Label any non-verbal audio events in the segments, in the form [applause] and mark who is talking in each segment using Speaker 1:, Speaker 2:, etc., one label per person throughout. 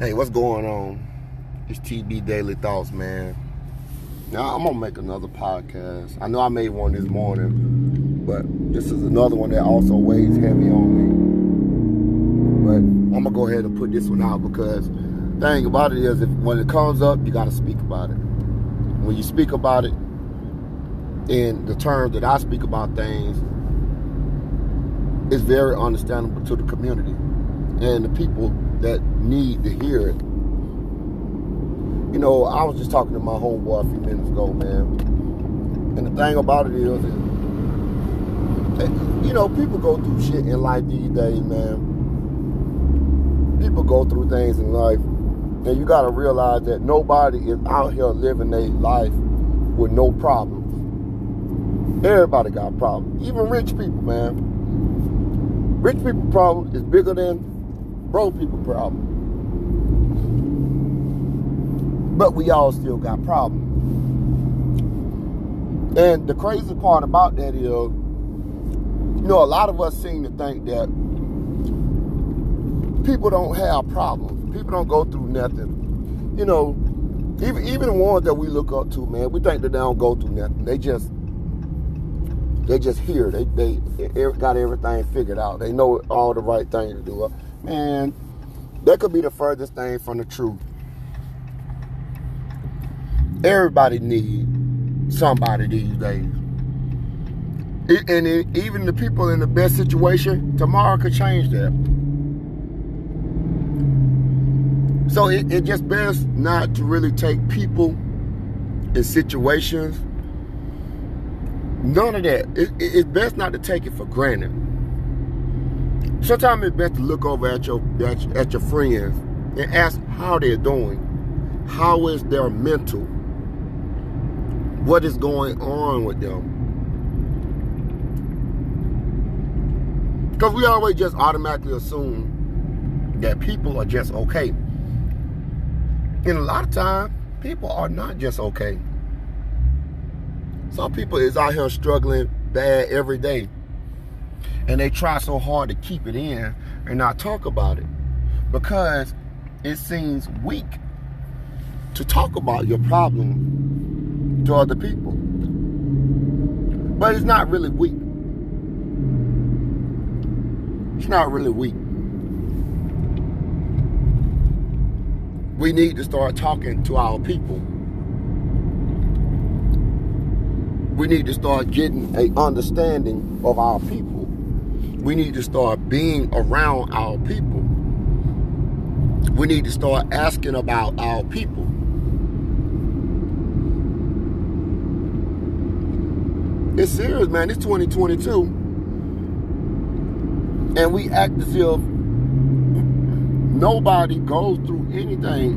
Speaker 1: Hey, what's going on? It's TB Daily Thoughts, man. Now I'm gonna make another podcast. I know I made one this morning, but this is another one that also weighs heavy on me. But I'm gonna go ahead and put this one out because the thing about it is, if when it comes up, you gotta speak about it. When you speak about it in the terms that I speak about things, it's very understandable to the community and the people that need to hear it. You know, I was just talking to my homeboy a few minutes ago, man. And the thing about it is, is eh, you know, people go through shit in life these days, man. People go through things in life, and you got to realize that nobody is out here living their life with no problems. Everybody got problems, even rich people, man. Rich people problem is bigger than broke people problem. But we all still got problems. And the crazy part about that is, you know, a lot of us seem to think that people don't have problems. People don't go through nothing. You know, even even the ones that we look up to, man, we think that they don't go through nothing. They just they just here. They they, got everything figured out. They know all the right thing to do. Man, that could be the furthest thing from the truth. Everybody needs somebody these days. And even the people in the best situation, tomorrow could change that. So it, it just best not to really take people in situations. None of that. It, it, it's best not to take it for granted. Sometimes it's best to look over at your at, at your friends and ask how they're doing. How is their mental? What is going on with them? Because we always just automatically assume that people are just okay. And a lot of times, people are not just okay. Some people is out here struggling bad every day. And they try so hard to keep it in and not talk about it. Because it seems weak to talk about your problem to other people. But it's not really weak. It's not really weak. We need to start talking to our people. We need to start getting a understanding of our people. We need to start being around our people. We need to start asking about our people. It's serious, man. It's 2022. And we act as if nobody goes through anything.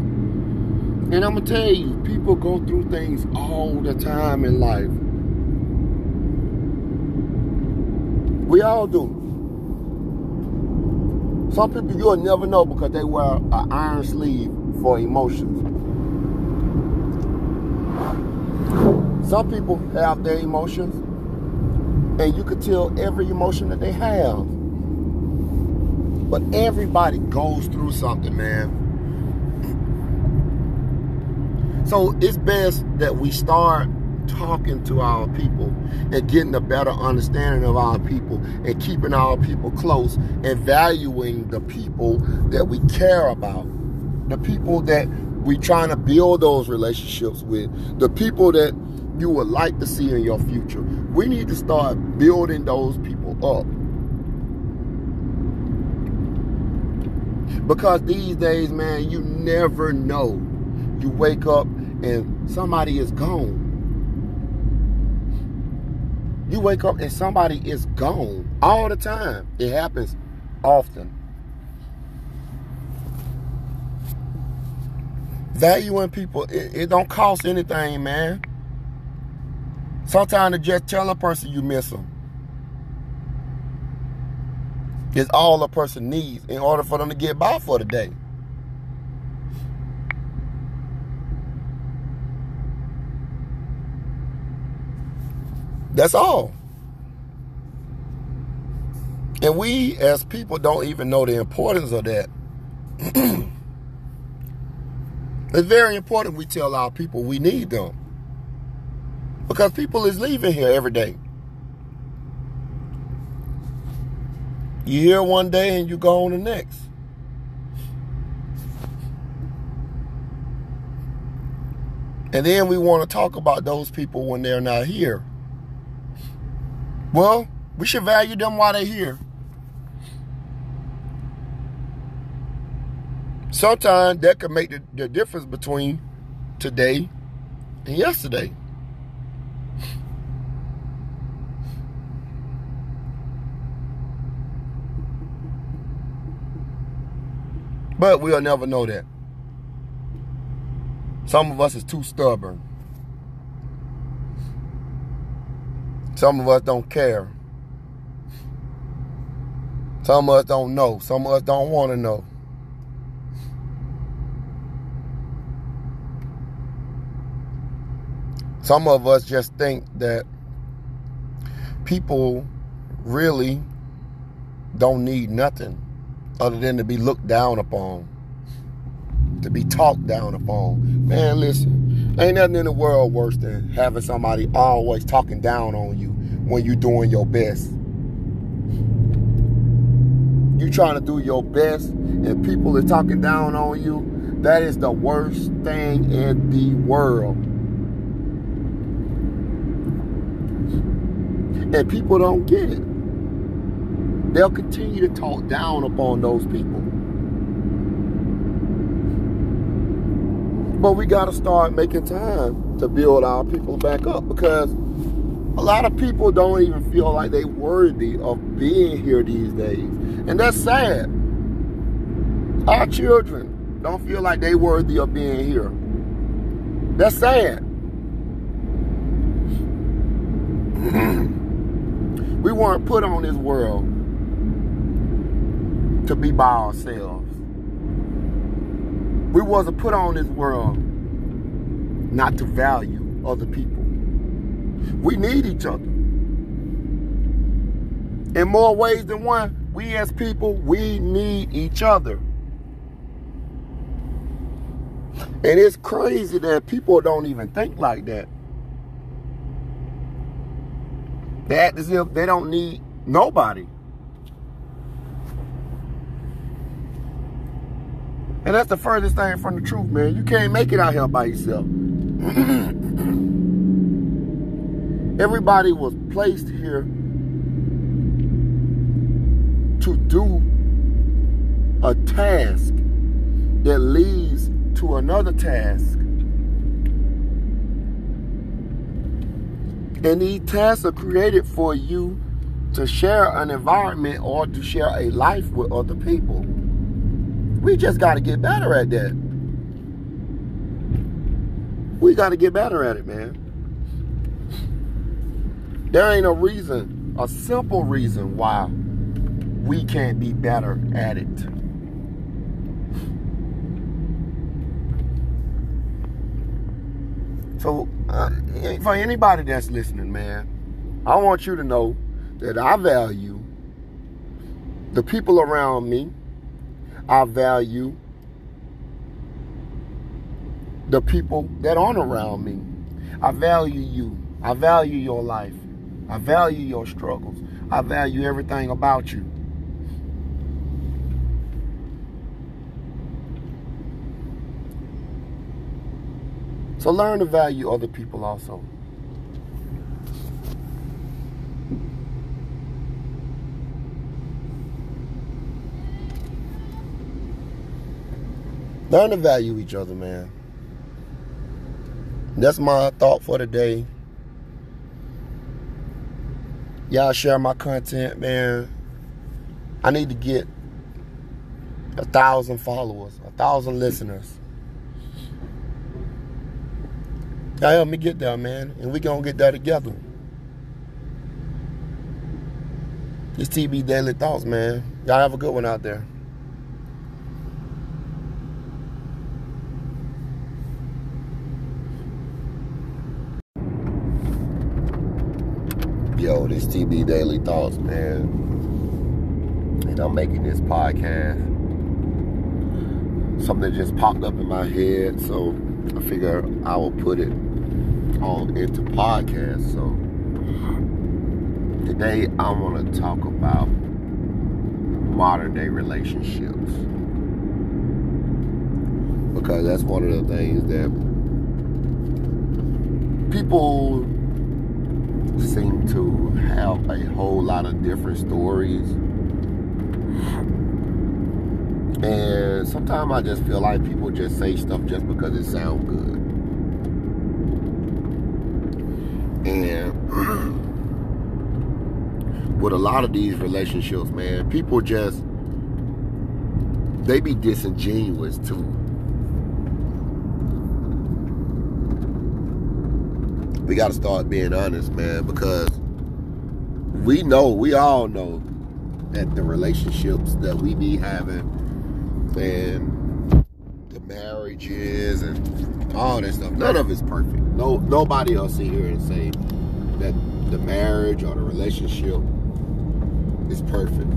Speaker 1: And I'm going to tell you, people go through things all the time in life. We all do. Some people you'll never know because they wear an iron sleeve for emotions. Some people have their emotions, and you can tell every emotion that they have. But everybody goes through something, man. So it's best that we start talking to our people and getting a better understanding of our people and keeping our people close and valuing the people that we care about. The people that we're trying to build those relationships with. The people that you would like to see in your future. We need to start building those people up. Because these days, man, you never know. You wake up and somebody is gone. You wake up and somebody is gone all the time. It happens often. Valuing people, it, it don't cost anything, man. Sometimes to just tell a person you miss them is all a person needs in order for them to get by for the day. That's all. And we as people don't even know the importance of that. [clears throat] It's very important we tell our people we need them. Because people is leaving here every day. You here one day and you go on the next. And then we want to talk about those people when they're not here. Well, we should value them while they're here. Sometimes that could make the, the difference between today and yesterday. But we'll never know that. Some of us is too stubborn. Some of us don't care. Some of us don't know. Some of us don't want to know. Some of us just think that people really don't need nothing other than to be looked down upon, to be talked down upon. Man, listen, ain't nothing in the world worse than having somebody always talking down on you when you're doing your best. You trying to do your best and people are talking down on you, that is the worst thing in the world. And people don't get it they'll continue to talk down upon those people. But we got to start making time to build our people back up because a lot of people don't even feel like they're worthy of being here these days. And that's sad. Our children don't feel like they're worthy of being here. That's sad. [clears throat] we weren't put on this world to be by ourselves. We wasn't put on this world not to value other people. We need each other. In more ways than one, we as people, we need each other. And it's crazy that people don't even think like that. They act as if they don't need nobody. And that's the furthest thing from the truth, man. You can't make it out here by yourself. [clears throat] Everybody was placed here to do a task that leads to another task. And these tasks are created for you to share an environment or to share a life with other people. We just got to get better at that. We got to get better at it, man. There ain't a reason, a simple reason why we can't be better at it. So, uh, for anybody that's listening, man, I want you to know that I value the people around me I value the people that aren't around me. I value you. I value your life. I value your struggles. I value everything about you. So learn to value other people also. Learn to value each other, man. That's my thought for today. Y'all share my content, man. I need to get a thousand followers, a thousand listeners. Y'all help me get there, man. And we gonna get there together. This TB Daily Thoughts, man. Y'all have a good one out there. Yo, this TB Daily Thoughts, man. And I'm making this podcast something just popped up in my head. So I figure I will put it on into podcast. So today I want to talk about modern day relationships because that's one of the things that people seem to have a whole lot of different stories. And sometimes I just feel like people just say stuff just because it sounds good. And [clears throat] with a lot of these relationships, man, people just they be disingenuous too. We got to start being honest, man, because we know, we all know that the relationships that we be having and the marriages and all that stuff, none of it's perfect. No, nobody else sit here and say that the marriage or the relationship is perfect.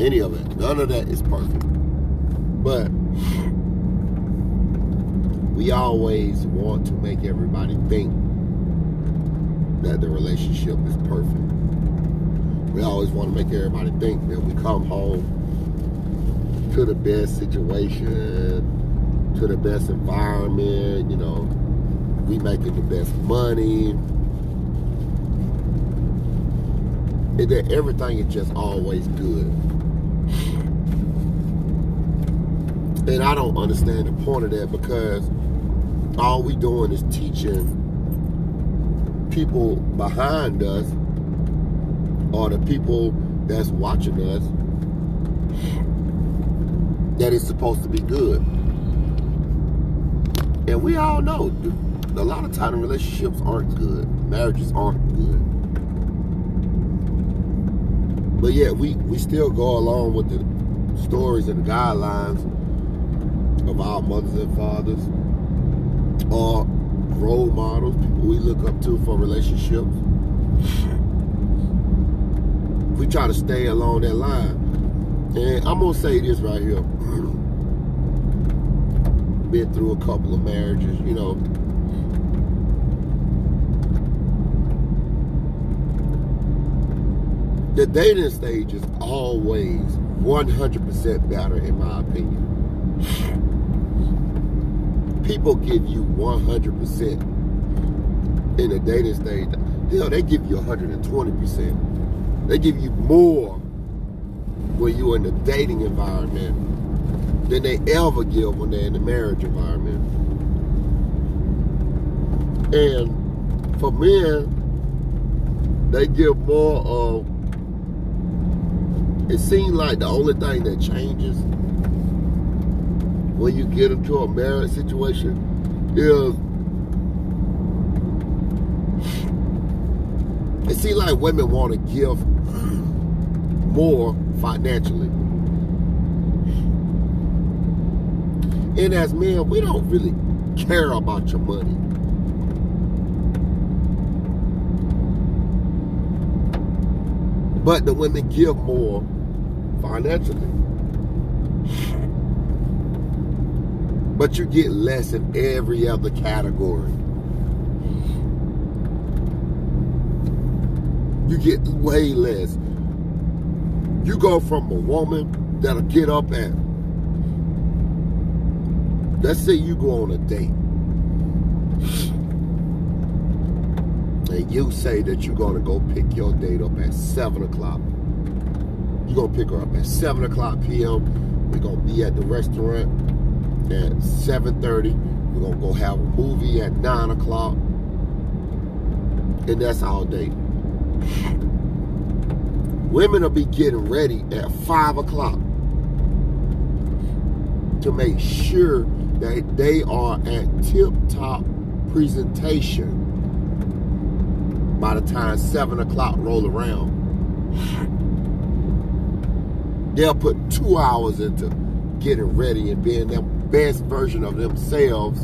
Speaker 1: Any of it, none of that is perfect. But we always want to make everybody think that the relationship is perfect. We always want to make everybody think that we come home to the best situation, to the best environment, you know, we making the best money. And that everything is just always good. And I don't understand the point of that because all we doing is teaching people behind us or the people that's watching us that it's supposed to be good. And we all know a lot of time relationships aren't good. Marriages aren't good. But yet we, we still go along with the stories and the guidelines of our mothers and fathers or role models, people we look up to for relationships. We try to stay along that line. And I'm gonna say this right here. [clears throat] Been through a couple of marriages, you know. The dating stage is always 100% better, in my opinion people give you 100% in the dating stage. Hell, they give you 120%. They give you more when you're in the dating environment than they ever give when they're in the marriage environment. And for men, they give more of it seems like the only thing that changes when you get into a marriage situation is it seems like women want to give more financially. And as men, we don't really care about your money. But the women give more financially. But you get less in every other category. You get way less. You go from a woman that'll get up at, let's say you go on a date. And you say that you're gonna go pick your date up at 7 o'clock. You're gonna pick her up at 7 o'clock p.m. We're gonna be at the restaurant at 7.30. We're going to go have a movie at 9 o'clock. And that's all day. Women will be getting ready at 5 o'clock to make sure that they are at tip-top presentation by the time 7 o'clock roll around. They'll put two hours into getting ready and being them best version of themselves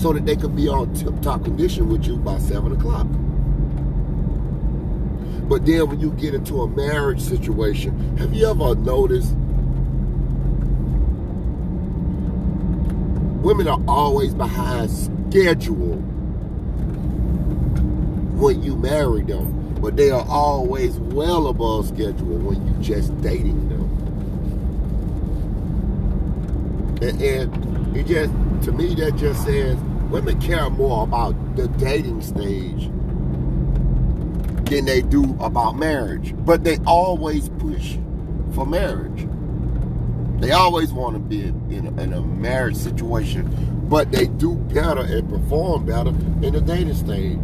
Speaker 1: so that they could be on tip top condition with you by 7 o'clock. But then when you get into a marriage situation, have you ever noticed women are always behind schedule when you marry them, but they are always well above schedule when you just dating them. And, and it just, to me, that just says women care more about the dating stage than they do about marriage. But they always push for marriage. They always want to be in a, in a marriage situation, but they do better and perform better in the dating stage.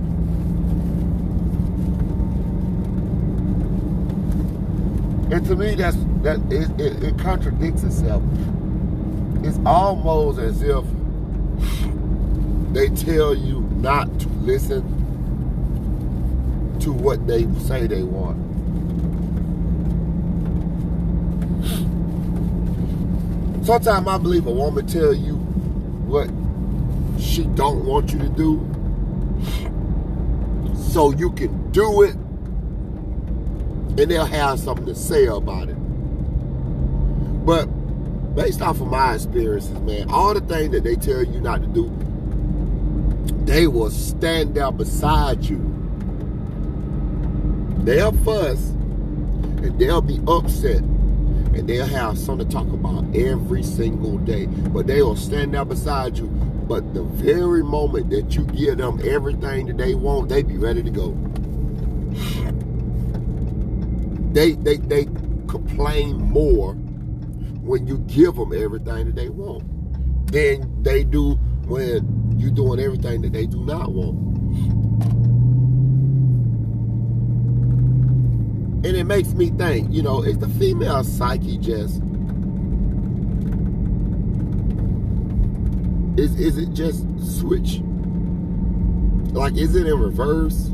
Speaker 1: And to me, that's that it, it, it contradicts itself. It's almost as if they tell you not to listen to what they say they want. Sometimes I believe a woman tell you what she don't want you to do so you can do it and they'll have something to say about it. Based off of my experiences, man, all the things that they tell you not to do, they will stand there beside you. They'll fuss and they'll be upset and they'll have something to talk about every single day. But they will stand there beside you. But the very moment that you give them everything that they want, they be ready to go. They they they complain more when you give them everything that they want than they do when you're doing everything that they do not want. And it makes me think, you know, is the female psyche just is is it just switch? Like is it in reverse?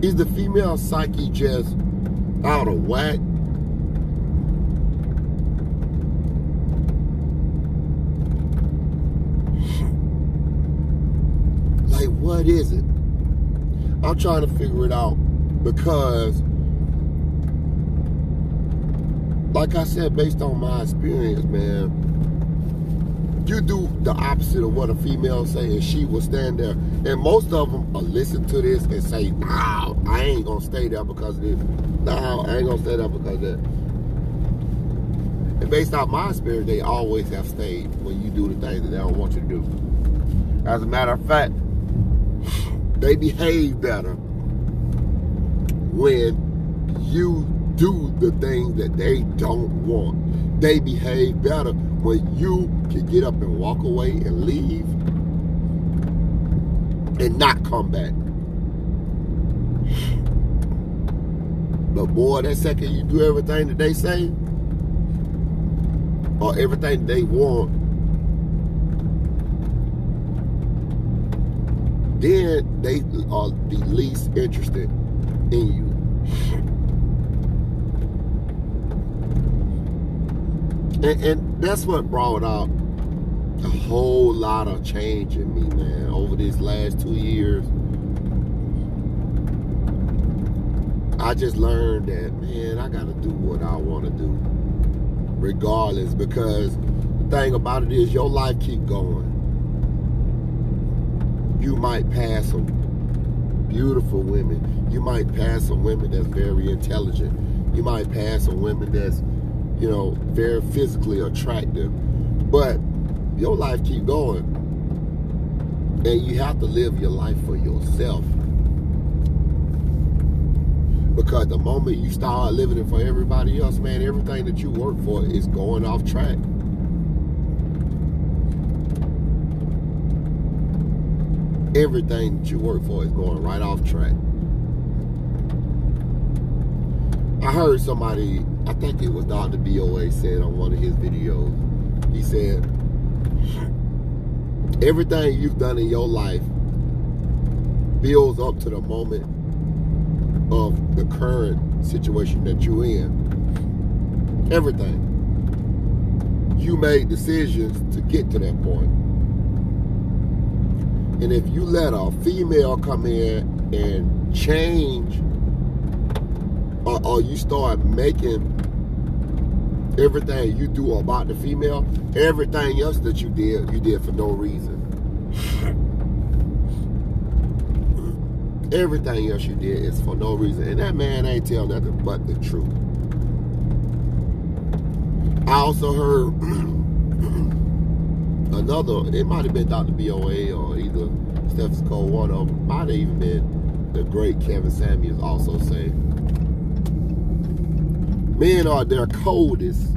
Speaker 1: Is the female psyche just out of whack? [laughs] Like what is it? I'm trying to figure it out because, like I said, based on my experience, man, you do the opposite of what a female say, and she will stand there. And most of them will listen to this and say, "No, I ain't gonna stay there because of this. I ain't gonna stay there because that." And based on my experience, they always have stayed when you do the things that they don't want you to do. As a matter of fact, they behave better when you do the things that they don't want. They behave better when you can get up and walk away and leave and not come back. But boy, that second you do everything that they say or everything they want, then they are the least interested in you. And, and that's what brought out a whole lot of change in me, man, over these last two years. I just learned that, man, I got to do what I want to do, regardless, because the thing about it is your life keep going you might pass some beautiful women. You might pass some women that's very intelligent. You might pass some women that's, you know, very physically attractive. But your life keep going. And you have to live your life for yourself. Because the moment you start living it for everybody else, man, everything that you work for is going off track. everything that you work for is going right off track. I heard somebody, I think it was Dr. BOA said on one of his videos, he said, everything you've done in your life builds up to the moment of the current situation that you're in. Everything. You made decisions to get to that point. And if you let a female come in and change, or, or you start making everything you do about the female, everything else that you did, you did for no reason. Everything else you did is for no reason. And that man ain't tell nothing but the truth. I also heard [clears throat] another, it might have been Dr. BOA or either Steph Cole, one of them, might have even been the great Kevin Samuels also saying, men are their coldest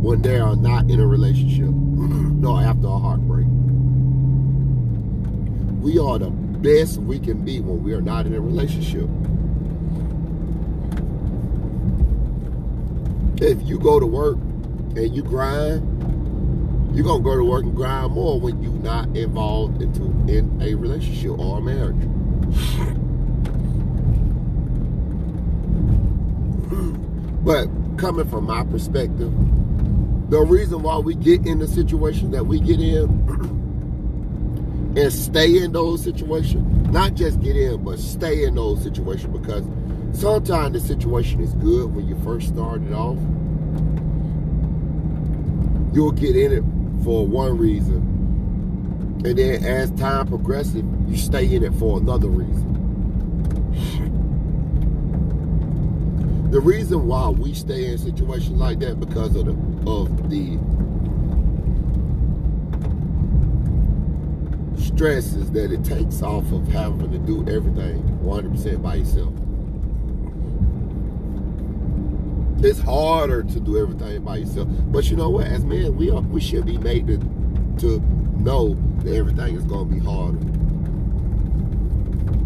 Speaker 1: when they are not in a relationship [clears throat] nor after a heartbreak. We are the best we can be when we are not in a relationship. If you go to work and you grind, you're gonna go to work and grind more when you're not involved into in a relationship or a marriage. [clears throat] But coming from my perspective, the reason why we get in the situation that we get in [clears throat] and stay in those situations, not just get in, but stay in those situations because sometimes the situation is good when you first started off. You'll get in it for one reason. And then as time progresses, you stay in it for another reason. The reason why we stay in situations like that because of the of the stresses that it takes off of having to do everything 100% by yourself. It's harder to do everything by yourself. But you know what? As men, we are we should be made to to know that everything is going to be harder.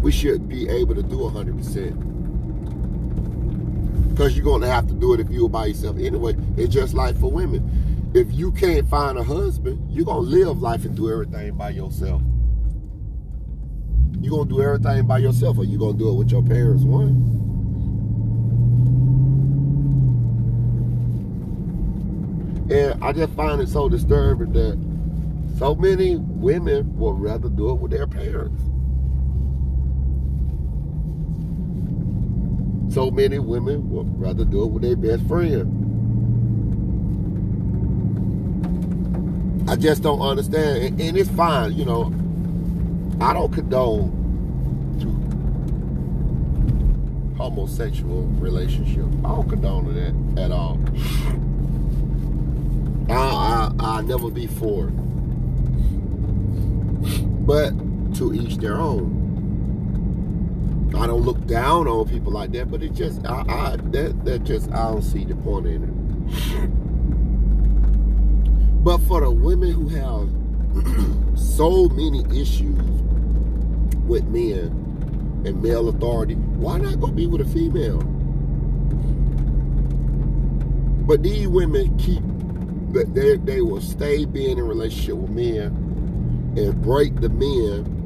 Speaker 1: We should be able to do 100% because you're going to have to do it if you're by yourself anyway. It's just like for women. If you can't find a husband, you're going to live life and do everything by yourself. You're going to do everything by yourself, or you're going to do it with your parents want. And I just find it so disturbing that so many women would rather do it with their parents. So many women would rather do it with their best friend. I just don't understand. And, and it's fine, you know. I don't condone to homosexual relationship. I don't condone to that at all. I, I I'll never be for. But to each their own. I don't look down on people like that, but it just I, I that that just I don't see the point in it. But for the women who have [clears throat] so many issues with men and male authority, why not go be with a female? But these women keep that they they will stay being in relationship with men and break the men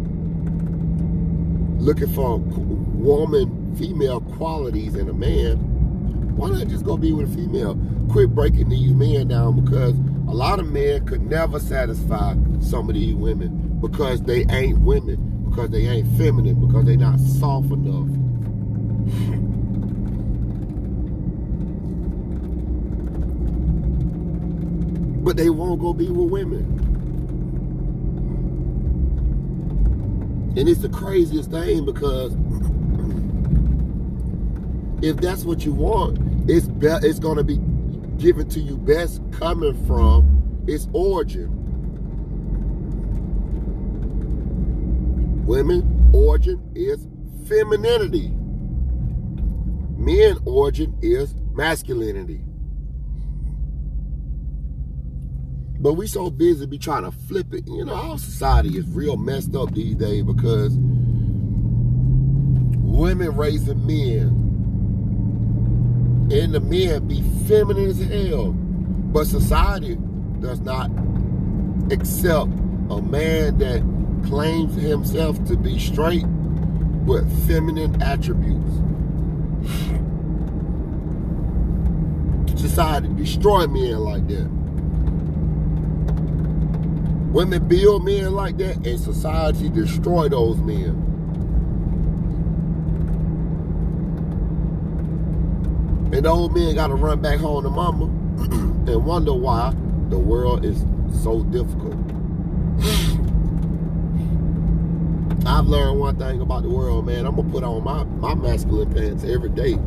Speaker 1: looking for woman, female qualities in a man, why not just go be with a female? Quit breaking these men down because a lot of men could never satisfy some of these women because they ain't women, because they ain't feminine, because they not soft enough. But they won't go be with women. And it's the craziest thing because [clears throat] if that's what you want, it's be, it's going to be given to you best coming from its origin. Women origin is femininity. Men origin is masculinity. But we so busy be trying to flip it. You know, our society is real messed up these days because women raising men and the men be feminine as hell. But society does not accept a man that claims himself to be straight with feminine attributes. Society destroy men like that. Women build men like that, and society destroy those men. And old men got to run back home to mama [clears throat] and wonder why the world is so difficult. I've learned one thing about the world, man. I'm gonna put on my, my masculine pants every day.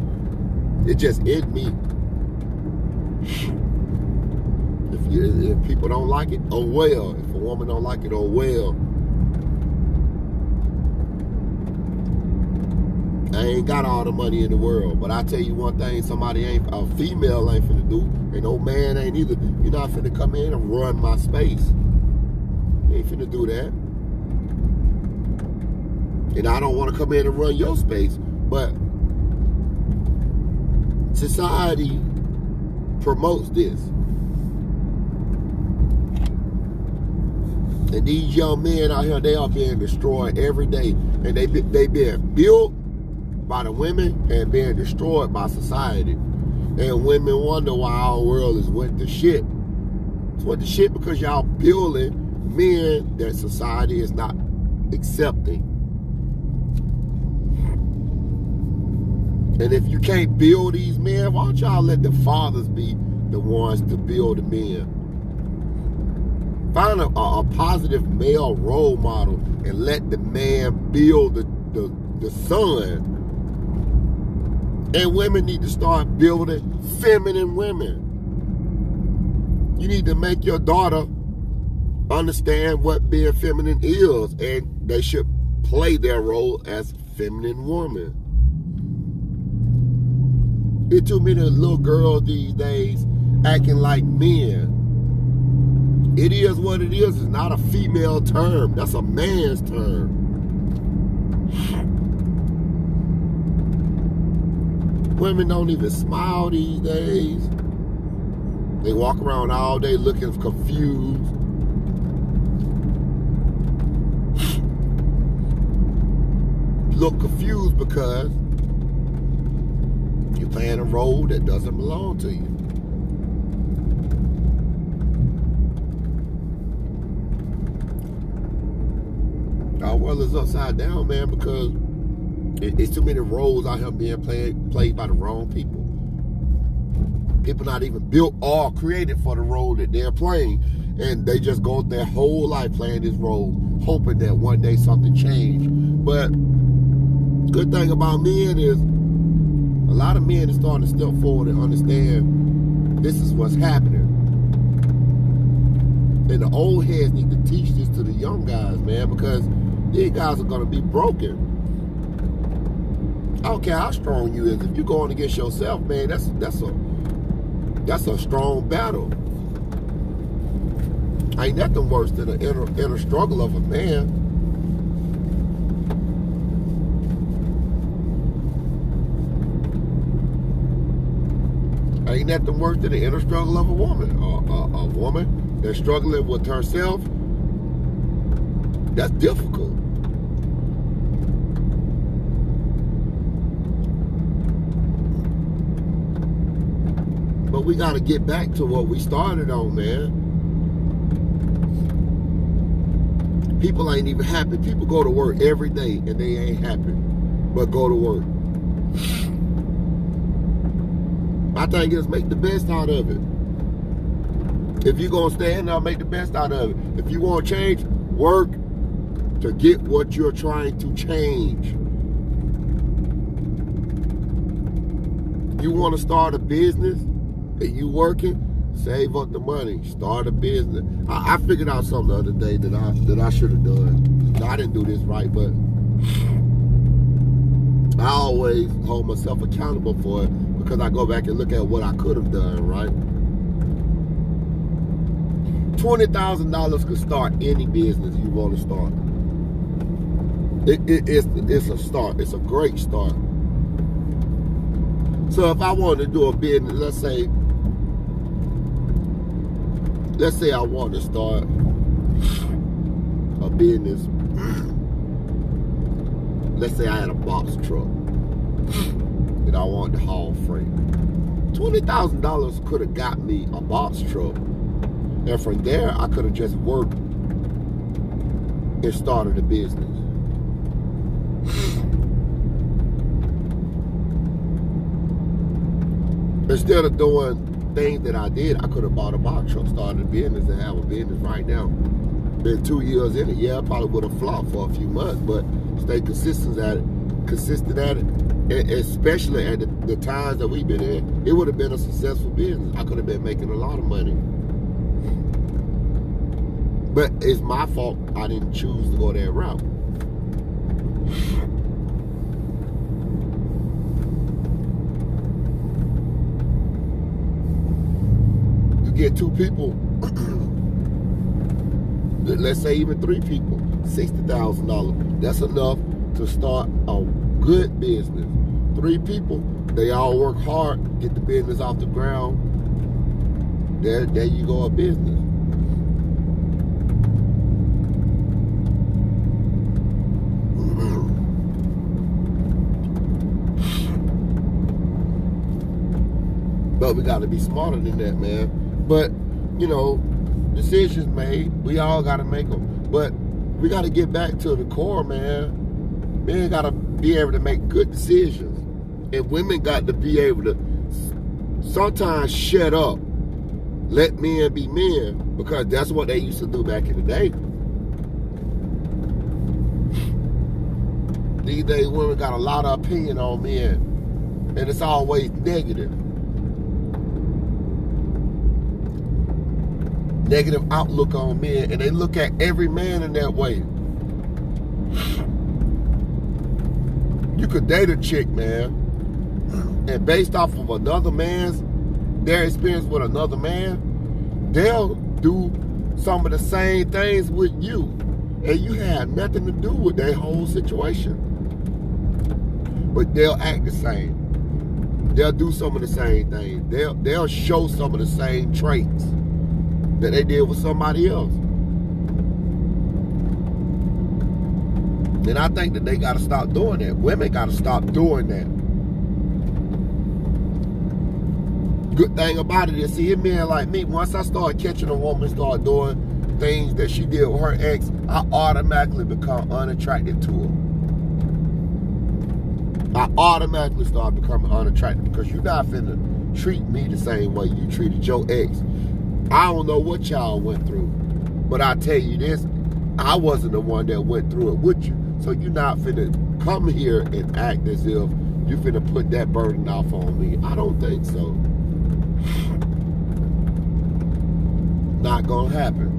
Speaker 1: It just in me. If you, if people don't like it, oh well. If a woman don't like it, oh well. I ain't got all the money in the world, but I tell you one thing: somebody ain't a female ain't finna do, and no man ain't either. You're not finna come in and run my space. You ain't finna do that. And I don't want to come in and run your space, but society promotes this. And these young men out here, they are being destroyed every day. And they they being built by the women and being destroyed by society. And women wonder why our world is went to shit. It's went to shit because y'all building men that society is not accepting. And if you can't build these men, why don't y'all let the fathers be the ones to build the men? Find a, a, positive male role model and let the man build the, the, the son. And women need to start building feminine women. You need to make your daughter understand what being feminine is, and they should play their role as feminine woman. It too many little girls these days acting like men. It is what it is. It's not a female term. That's a man's term. Women don't even smile these days. They walk around all day looking confused. Look confused because you're playing a role that doesn't belong to you. Our world is upside down, man, because it's too many roles out here being played played by the wrong people. People not even built or created for the role that they're playing, and they just go their whole life playing this role, hoping that one day something change. But good thing about men is a lot of men are starting to step forward and understand this is what's happening. And the old heads need to teach this to the young guys, man, because these guys are going to be broken. I don't care how strong you is. If you're going against yourself, man, that's that's a that's a strong battle. Ain't nothing worse than an inner, inner struggle of a man. Ain't nothing worse than the inner struggle of a woman. A, a, a woman that's struggling with herself, that's difficult. But we got to get back to what we started on, man. People ain't even happy. People go to work every day and they ain't happy, but go to work. My thing is make the best out of it. If you're gonna stand there, make the best out of it. If you want to change, work to get what you're trying to change. You want to start a business and you working, save up the money, start a business. I, I figured out something the other day that I that I should have done. I didn't do this right, but I always hold myself accountable for it because I go back and look at what I could have done, right? $20,000 could start any business you want to start. It, it, it's, it's a start. It's a great start. So if I wanted to do a business, let's say, let's say I want to start a business. [clears throat] let's say I had a box truck that I wanted to haul freight. $20,000 could have got me a box truck. And from there, I could have just worked and started a business. [sighs] Instead of doing things that I did, I could have bought a box truck, started a business, and have a business right now. Been two years in it. Yeah, I probably would have flopped for a few months, but stay consistent at it. Consistent at it. Especially at the, the times that we've been in, it would have been a successful business. I could have been making a lot of money. But it's my fault I didn't choose to go that route. You get two people, [clears throat] let's say even three people, $60,000. That's enough to start a good business. Three people, they all work hard, get the business off the ground. There, there you go, a business. [clears throat] But we got to be smarter than that, man. But, you know, decisions made, we all got to make them. But we got to get back to the core, man. Men got to be able to make good decisions. And women got to be able to sometimes shut up. Let men be men because that's what they used to do back in the day. These days, women got a lot of opinion on men, and it's always negative. Negative outlook on men, and they look at every man in that way. You could date a chick, man, and based off of another man's their experience with another man, they'll do some of the same things with you, and you had nothing to do with that whole situation but they'll act the same. They'll do some of the same things. They'll they'll show some of the same traits that they did with somebody else. And I think that they got to stop doing that. Women got to stop doing that. Good thing about it is, see, a man like me, once I start catching a woman start doing things that she did with her ex, I automatically become unattracted to her. I automatically start becoming unattractive because you're not finna treat me the same way you treated your ex. I don't know what y'all went through, but I tell you this, I wasn't the one that went through it with you. So you're not finna come here and act as if you finna put that burden off on me. I don't think so. Not gonna happen.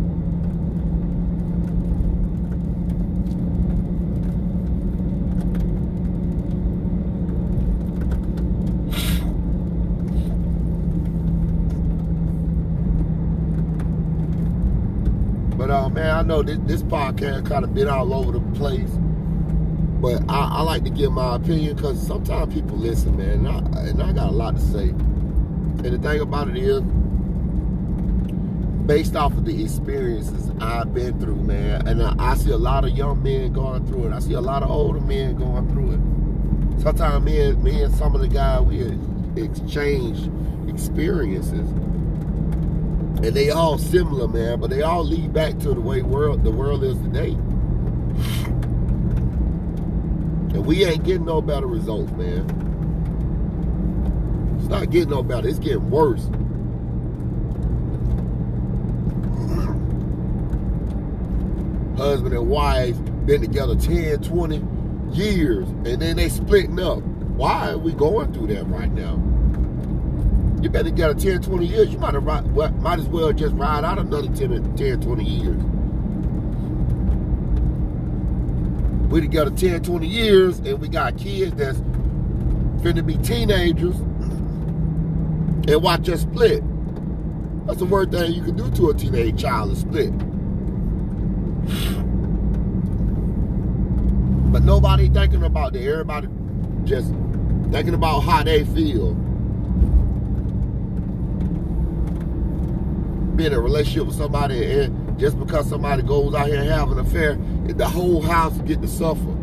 Speaker 1: But uh, man, I know this, this podcast kind of been all over the place. But I, I like to give my opinion because sometimes people listen, man, and I, and I got a lot to say. And the thing about it is, based off of the experiences I've been through, man, and I, I see a lot of young men going through it. I see a lot of older men going through it. Sometimes me and, me and some of the guys, we exchange experiences and they all similar, man, but they all lead back to the way world the world is today. And we ain't getting no better results, man. It's not getting no better, it's getting worse. Husband and wife been together 10, 20 years, and then they splitting up. Why are we going through that right now? You better get a 10, 20 years. You might, have, might as well just ride out another 10, 10 20 years. We together 10, 20 years, and we got kids that's finna be teenagers and watch us split. That's the worst thing you can do to a teenage child is split. But nobody thinking about that. Everybody just thinking about how they feel. be in a relationship with somebody and just because somebody goes out here and have an affair, the whole house get to suffer.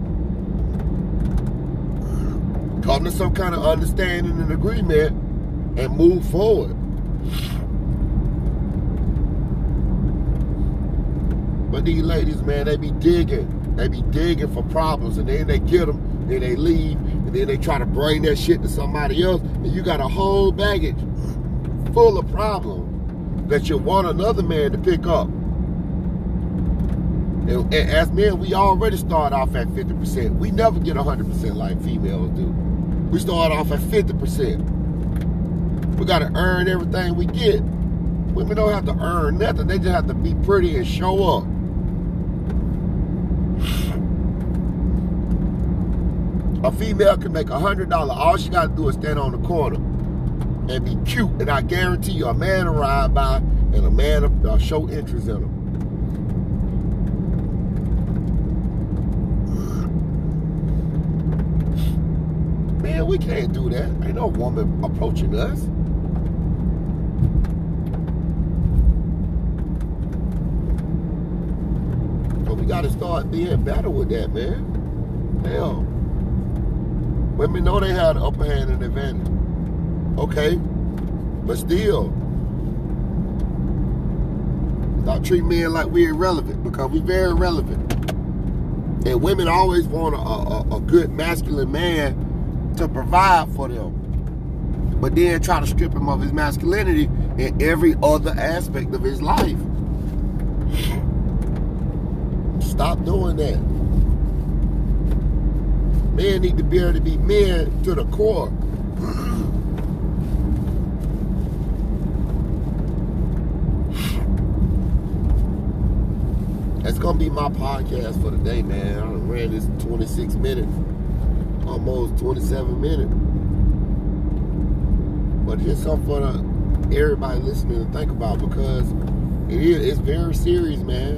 Speaker 1: Come to some kind of understanding and agreement and move forward. But these ladies, man, they be digging. They be digging for problems, and then they get them, then they leave, and then they try to bring that shit to somebody else, and you got a whole baggage full of problems that you want another man to pick up. And, as men, we already start off at 50%. We never get 100% like females do. We start off at 50%. We got to earn everything we get. Women don't have to earn nothing. They just have to be pretty and show up. A female can make a hundred dollars. All she got to do is stand on the corner and be cute. And I guarantee you, a man will ride by and a man will uh, show interest in them. Man, we can't do that. Ain't no woman approaching us. But we gotta start being better with that, man. Hell. Women know they had the upper hand and advantage. Okay. But still, stop treating men like we're irrelevant because we're very relevant. And women always want a, a, a good masculine man to provide for them. But then try to strip him of his masculinity in every other aspect of his life. Stop doing that. Men need to be able to be men to the core. That's gonna be my podcast for the day, man. I ran this 26 minutes almost 27 minutes. But it's something for the, everybody listening to think about because it is it's very serious, man.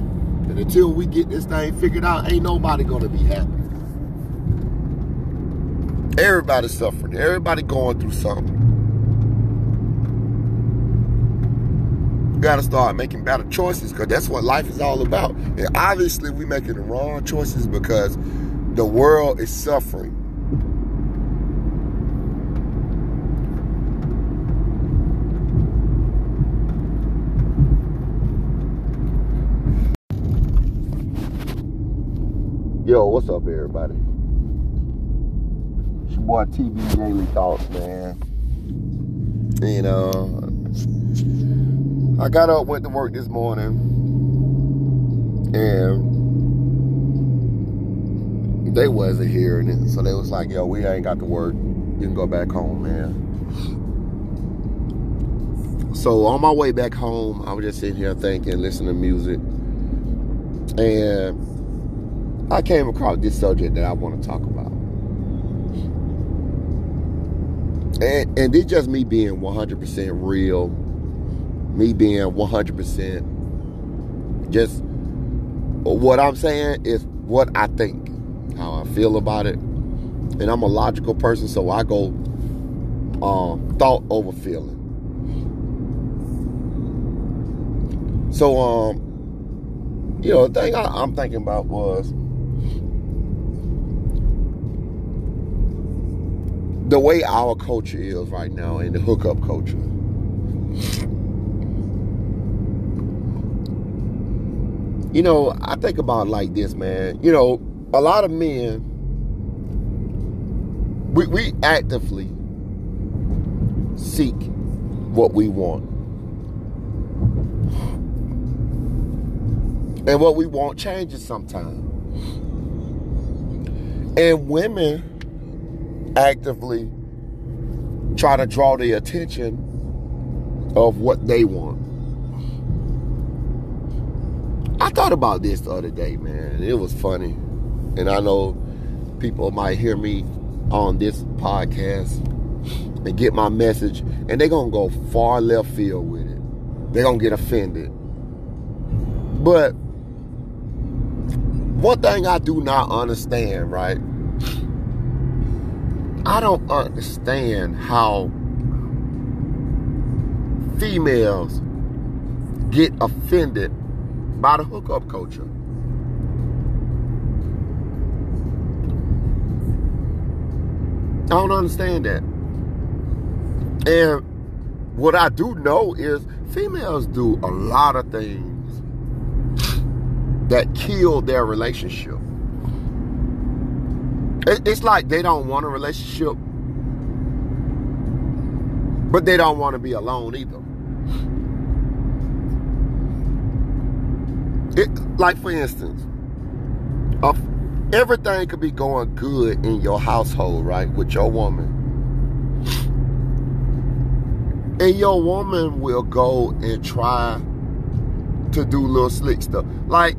Speaker 1: And until we get this thing figured out, ain't nobody gonna be happy. Everybody's suffering. Everybody going through something. You gotta start making better choices because that's what life is all about. And obviously, we making the wrong choices because the world is suffering. Yo, what's up, everybody? Boy TB Daily Thoughts, man. You know, I got up, went to work this morning, and they wasn't hearing it. So they was like, yo, we ain't got to work. You can go back home, man. So on my way back home, I was just sitting here thinking, listening to music. And I came across this subject that I want to talk about. And, and it's just me being 100% real, me being 100% just what I'm saying is what I think, how I feel about it. And I'm a logical person, so I go um, thought over feeling. So, um, you know, the thing I, I'm thinking about was the way our culture is right now in the hookup culture. You know, I think about like this, man. You know, a lot of men, we, we actively seek what we want. And what we want changes sometimes. And women actively try to draw the attention of what they want. I thought about this the other day, man. It was funny. And I know people might hear me on this podcast and get my message, and they're going to go far left field with it. They're going to get offended. But one thing I do not understand, right? I don't understand how females get offended by the hookup culture. I don't understand that. And what I do know is females do a lot of things that kill their relationship. It's like they don't want a relationship, but they don't want to be alone either. It, like for instance, everything could be going good in your household, right, with your woman. And your woman will go and try to do little slick stuff. Like,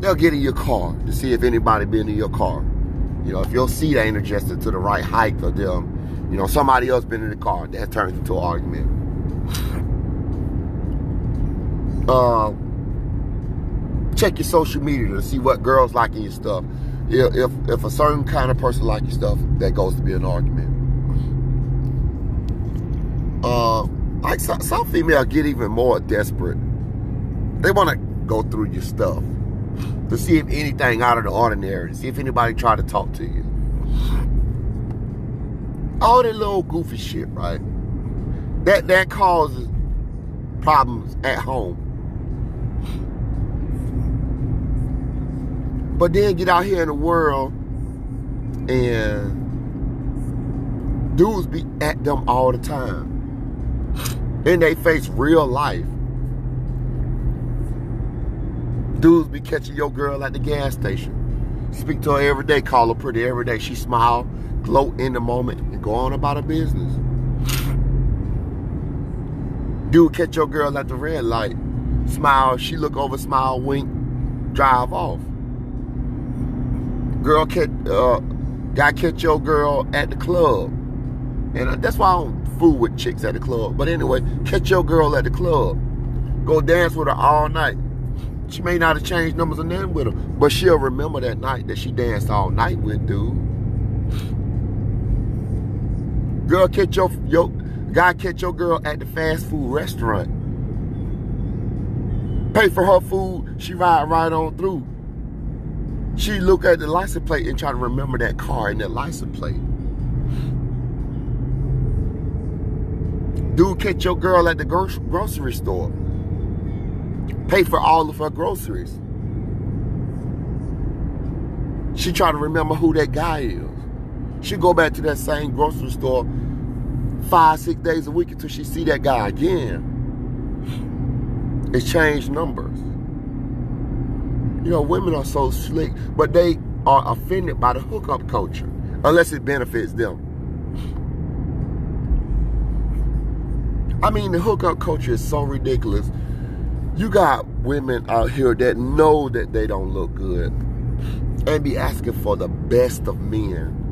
Speaker 1: they'll get in your car to see if anybody been in your car. You know, if your seat ain't adjusted to the right height for them, you know, somebody else been in the car, that turns into an argument. [sighs] Uh, check your social media to see what girls like in your stuff. If, if, if a certain kind of person like your stuff, that goes to be an argument. Uh, like some, some females get even more desperate. They want to go through your stuff to see if anything out of the ordinary, see if anybody try to talk to you. All that little goofy shit, right? That that causes problems at home. But then get out here in the world and dudes be at them all the time. And they face real life. Dudes be catching your girl at the gas station. Speak to her every day, call her pretty every day. She smile, glow in the moment, and go on about her business. Dude catch your girl at the red light. Smile, she look over, smile, wink, drive off girl catch, uh, guy catch your girl at the club. And that's why I don't fool with chicks at the club. But anyway, catch your girl at the club. Go dance with her all night. She may not have changed numbers and nothing with her, but she'll remember that night that she danced all night with, dude. Girl, catch your, your guy catch your girl at the fast food restaurant. Pay for her food, she ride right on through. She look at the license plate and try to remember that car and that license plate. Dude catch your girl at the grocery store. Pay for all of her groceries. She try to remember who that guy is. She go back to that same grocery store five, six days a week until she see that guy again. It's changed numbers. You know, women are so slick, but they are offended by the hookup culture unless it benefits them. I mean, the hookup culture is so ridiculous. You got women out here that know that they don't look good and be asking for the best of men.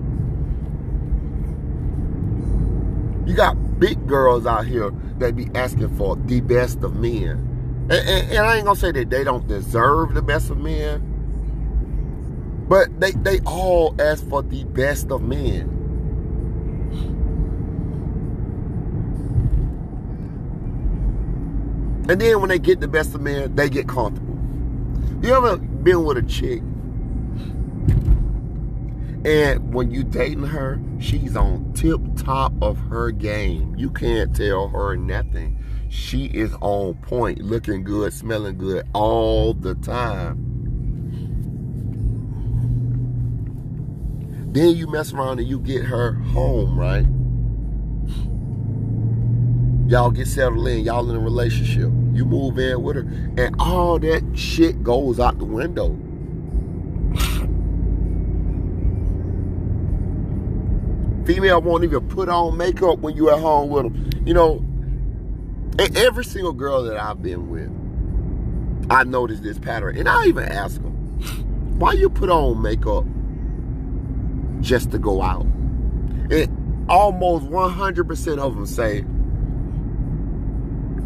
Speaker 1: You got big girls out here that be asking for the best of men. And, and, and, I ain't gonna say that they don't deserve the best of men, but they they all ask for the best of men. And then when they get the best of men, they get comfortable. You ever been with a chick and when you dating her, she's on tip top of her game. You can't tell her nothing she is on point, looking good, smelling good all the time. Then you mess around and you get her home, right? Y'all get settled in, y'all in a relationship. You move in with her, and all that shit goes out the window. Female won't even put on makeup when you at home with them. You know, every single girl that I've been with, I noticed this pattern. And I even ask them, why you put on makeup just to go out? And almost 100% of them say,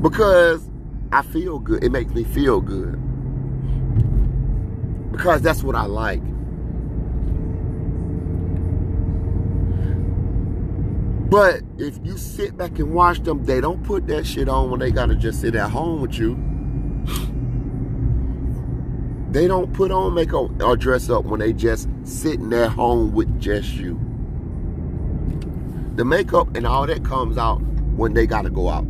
Speaker 1: because I feel good. It makes me feel good. Because that's what I like. But if you sit back and watch them, they don't put that shit on when they gotta just sit at home with you. They don't put on makeup or dress up when they just sitting at home with just you. The makeup and all that comes out when they gotta go out.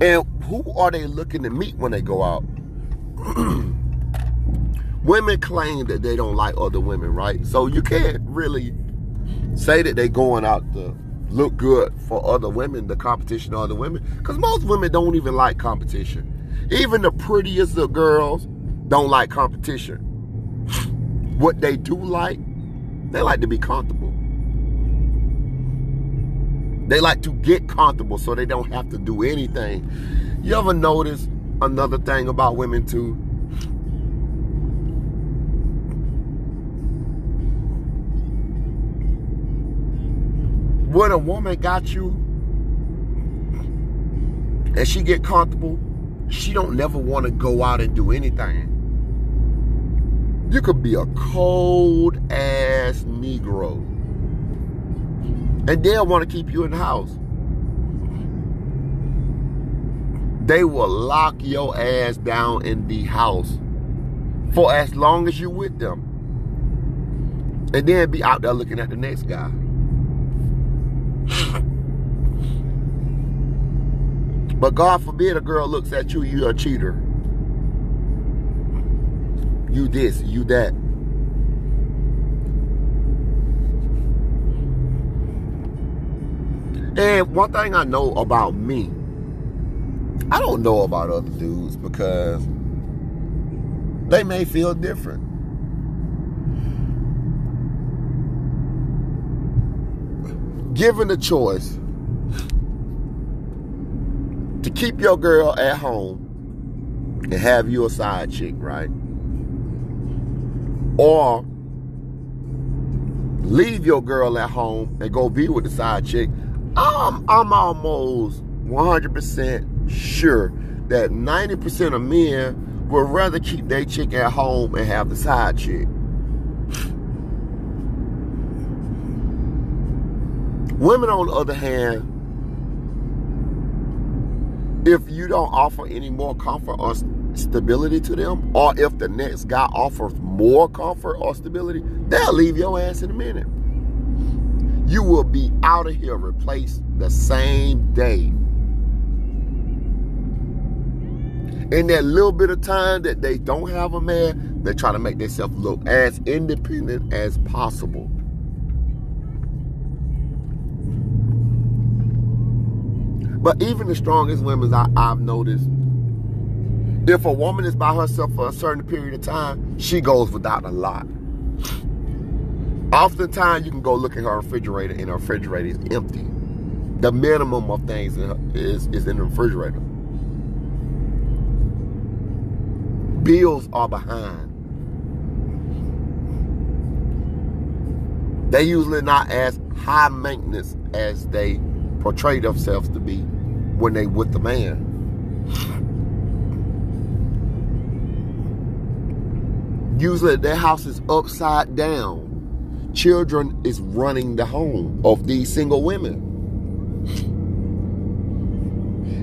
Speaker 1: And who are they looking to meet when they go out? [clears throat] women claim that they don't like other women, right? So you can't really say that they're going out to look good for other women, the competition of other women, because most women don't even like competition. Even the prettiest of girls don't like competition. What they do like, they like to be comfortable. They like to get comfortable so they don't have to do anything. You ever notice another thing about women too? When a woman got you and she get comfortable, she don't never want to go out and do anything. You could be a cold ass Negro. And they'll want to keep you in the house. They will lock your ass down in the house for as long as you're with them. And then be out there looking at the next guy. But God forbid a girl looks at you, you're a cheater. You this, you that. And one thing I know about me, I don't know about other dudes because they may feel different. Given the choice, to keep your girl at home and have you a side chick, right? Or leave your girl at home and go be with the side chick, I'm, I'm almost 100% sure that 90% of men would rather keep their chick at home and have the side chick. Women, on the other hand, if you don't offer any more comfort or stability to them, or if the next guy offers more comfort or stability, they'll leave your ass in a minute. You will be out of here replaced the same day. In that little bit of time that they don't have a man, they try to make themselves look as independent as possible. But even the strongest women I, I've noticed, if a woman is by herself for a certain period of time, she goes without a lot. Oftentimes, you can go look in her refrigerator, and her refrigerator is empty. The minimum of things is, is in the refrigerator. Bills are behind. They usually not as high maintenance as they portray themselves to be when they with the man. Usually their house is upside down. Children is running the home of these single women.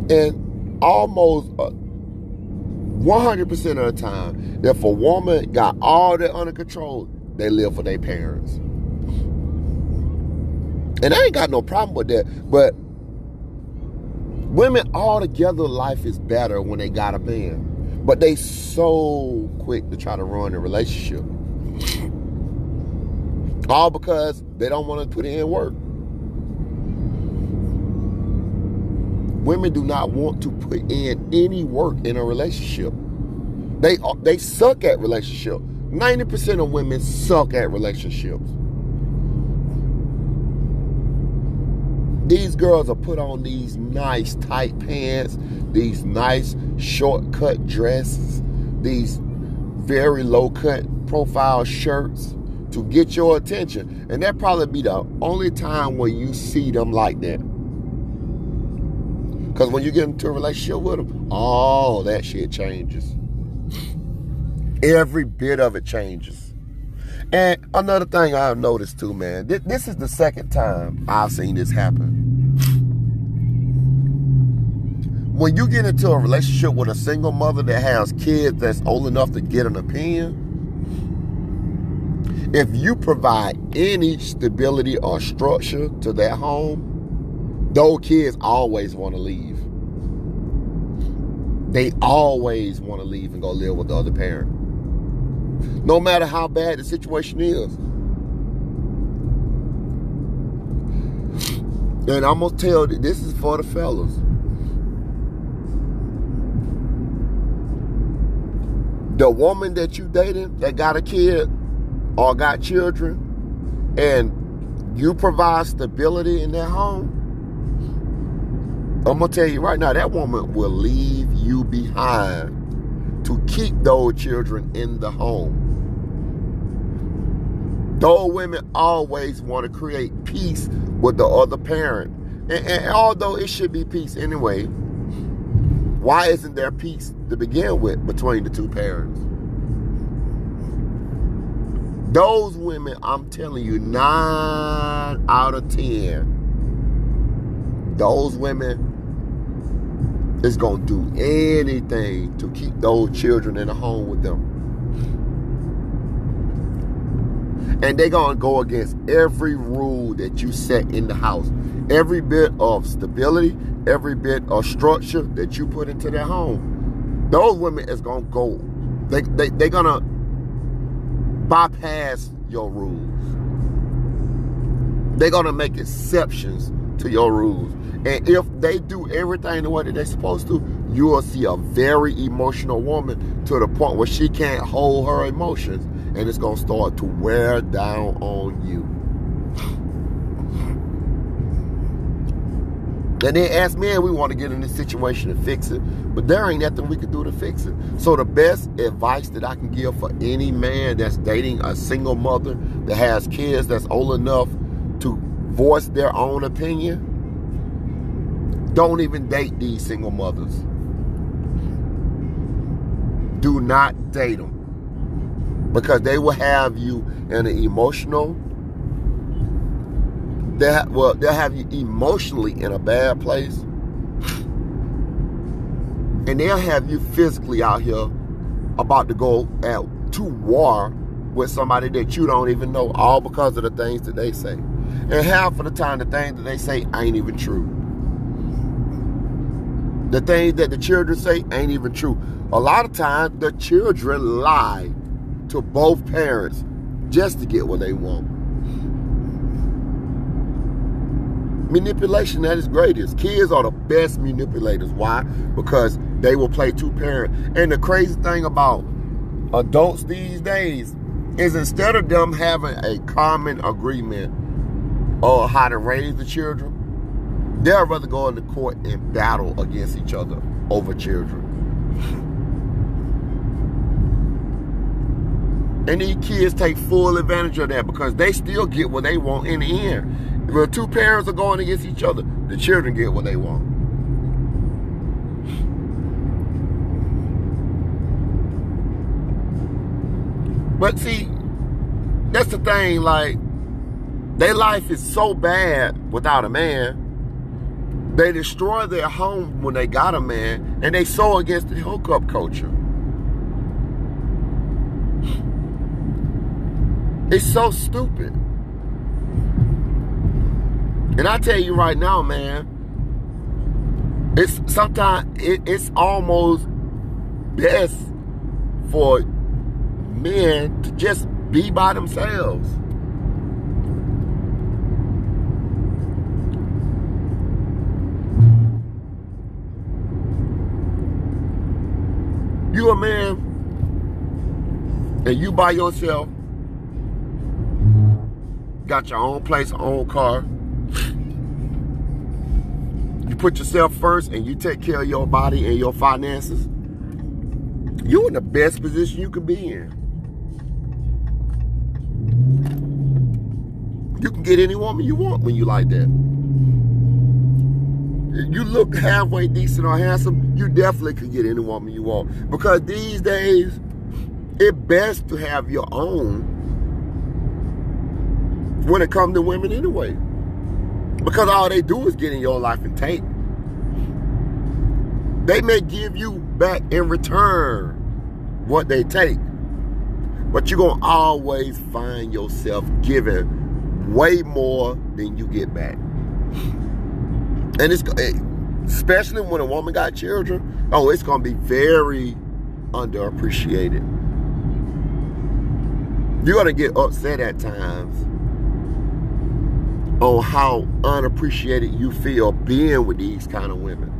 Speaker 1: And almost 100% uh, of the time, if a woman got all that under control, they live for their parents. And I ain't got no problem with that. But women all together life is better when they got a man. But they so quick to try to ruin a relationship. All because they don't want to put in work. Women do not want to put in any work in a relationship. They they suck at relationship. 90% of women suck at relationships. These girls are put on these nice tight pants, these nice short-cut dresses, these very low-cut profile shirts to get your attention. And that probably be the only time when you see them like that. Because when you get into a relationship with them, all that shit changes. Every bit of it changes. And another thing I've noticed too, man, th- this is the second time I've seen this happen. When you get into a relationship with a single mother that has kids that's old enough to get an opinion, if you provide any stability or structure to that home, those kids always want to leave. they always want to leave and go live with the other parent. No matter how bad the situation is. And I'm gonna tell you, this is for the fellas. The woman that you dating that got a kid or got children, and you provide stability in their home, I'm gonna tell you right now, that woman will leave you behind to keep those children in the home. Those women always want to create peace with the other parent. And, and, although it should be peace anyway, why isn't there peace to begin with between the two parents? Those women, I'm telling you, nine out of ten, those women is to do anything to keep those children in the home with them. And they're to go against every rule that you set in the house. Every bit of stability, every bit of structure that you put into their home. Those women is to go. They, they, they're going to bypass your rules. They're going to make exceptions to your rules. And if they do everything the way that they're supposed to, you will see a very emotional woman to the point where she can't hold her emotions and it's going to start to wear down on you. And then as men, we want to get in this situation and fix it, but there ain't nothing we can do to fix it. So the best advice that I can give for any man that's dating a single mother that has kids that's old enough to voice their own opinion, don't even date these single mothers. Do not date them because they will have you in an emotional they ha- well they'll have you emotionally in a bad place. And they'll have you physically out here about to go at to war with somebody that you don't even know all because of the things that they say. And half of the time the things that they say ain't even true. The things that the children say ain't even true. A lot of times the children lie to both parents just to get what they want. Manipulation at its greatest. Kids are the best manipulators. Why? Because they will play two parent. And the crazy thing about adults these days is instead of them having a common agreement on how to raise the children, they'll rather go into court and battle against each other over children. And these kids take full advantage of that because they still get what they want in the end. If the two parents are going against each other, the children get what they want. But see, that's the thing, like, their life is so bad without a man. They destroy their home when they got a man, and they so against the hookup culture. It's so stupid. And I tell you right now, man, it's sometimes it, it's almost best for men to just be by themselves. You a man and you by yourself got your own place, own car. Put yourself first and you take care of your body and your finances. You're in the best position you can be in. You can get any woman you want when you like that. You look halfway decent or handsome, you definitely can get any woman you want. Because these days, it's best to have your own when it comes to women anyway. Because all they do is get in your life and take. They may give you back in return what they take. But you're going to always find yourself giving way more than you get back. And it's eh, especially when a woman got children, oh, it's going to be very underappreciated. You're going to get upset at times on how unappreciated you feel being with these kind of women.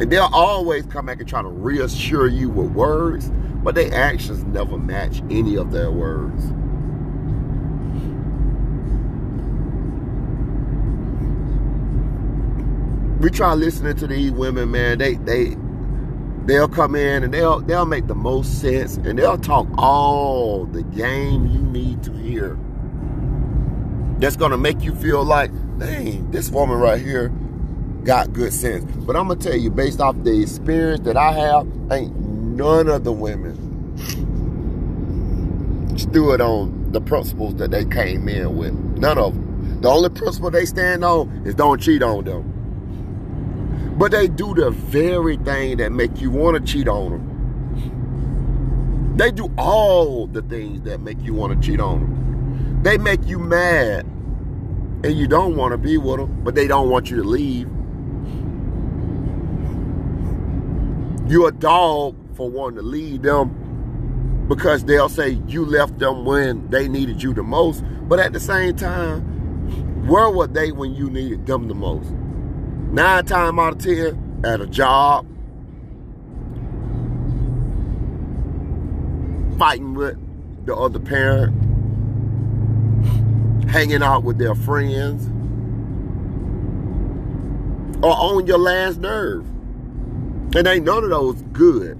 Speaker 1: And they'll always come back and try to reassure you with words, but their actions never match any of their words. We try listening to these women, man. They they they'll come in and they'll they'll make the most sense and they'll talk all the game you need to hear. That's gonna make you feel like, dang, this woman right here got good sense. But I'm gonna tell you, based off the experience that I have, ain't none of the women stood on the principles that they came in with. None of them. The only principle they stand on is don't cheat on them. But they do the very thing that make you want to cheat on them. They do all the things that make you want to cheat on them. They make you mad and you don't want to be with them, but they don't want you to leave. You're a dog for wanting to leave them because they'll say you left them when they needed you the most. But at the same time, where were they when you needed them the most? Nine times out of ten, at a job, fighting with the other parent, hanging out with their friends, or on your last nerve. And ain't none of those good.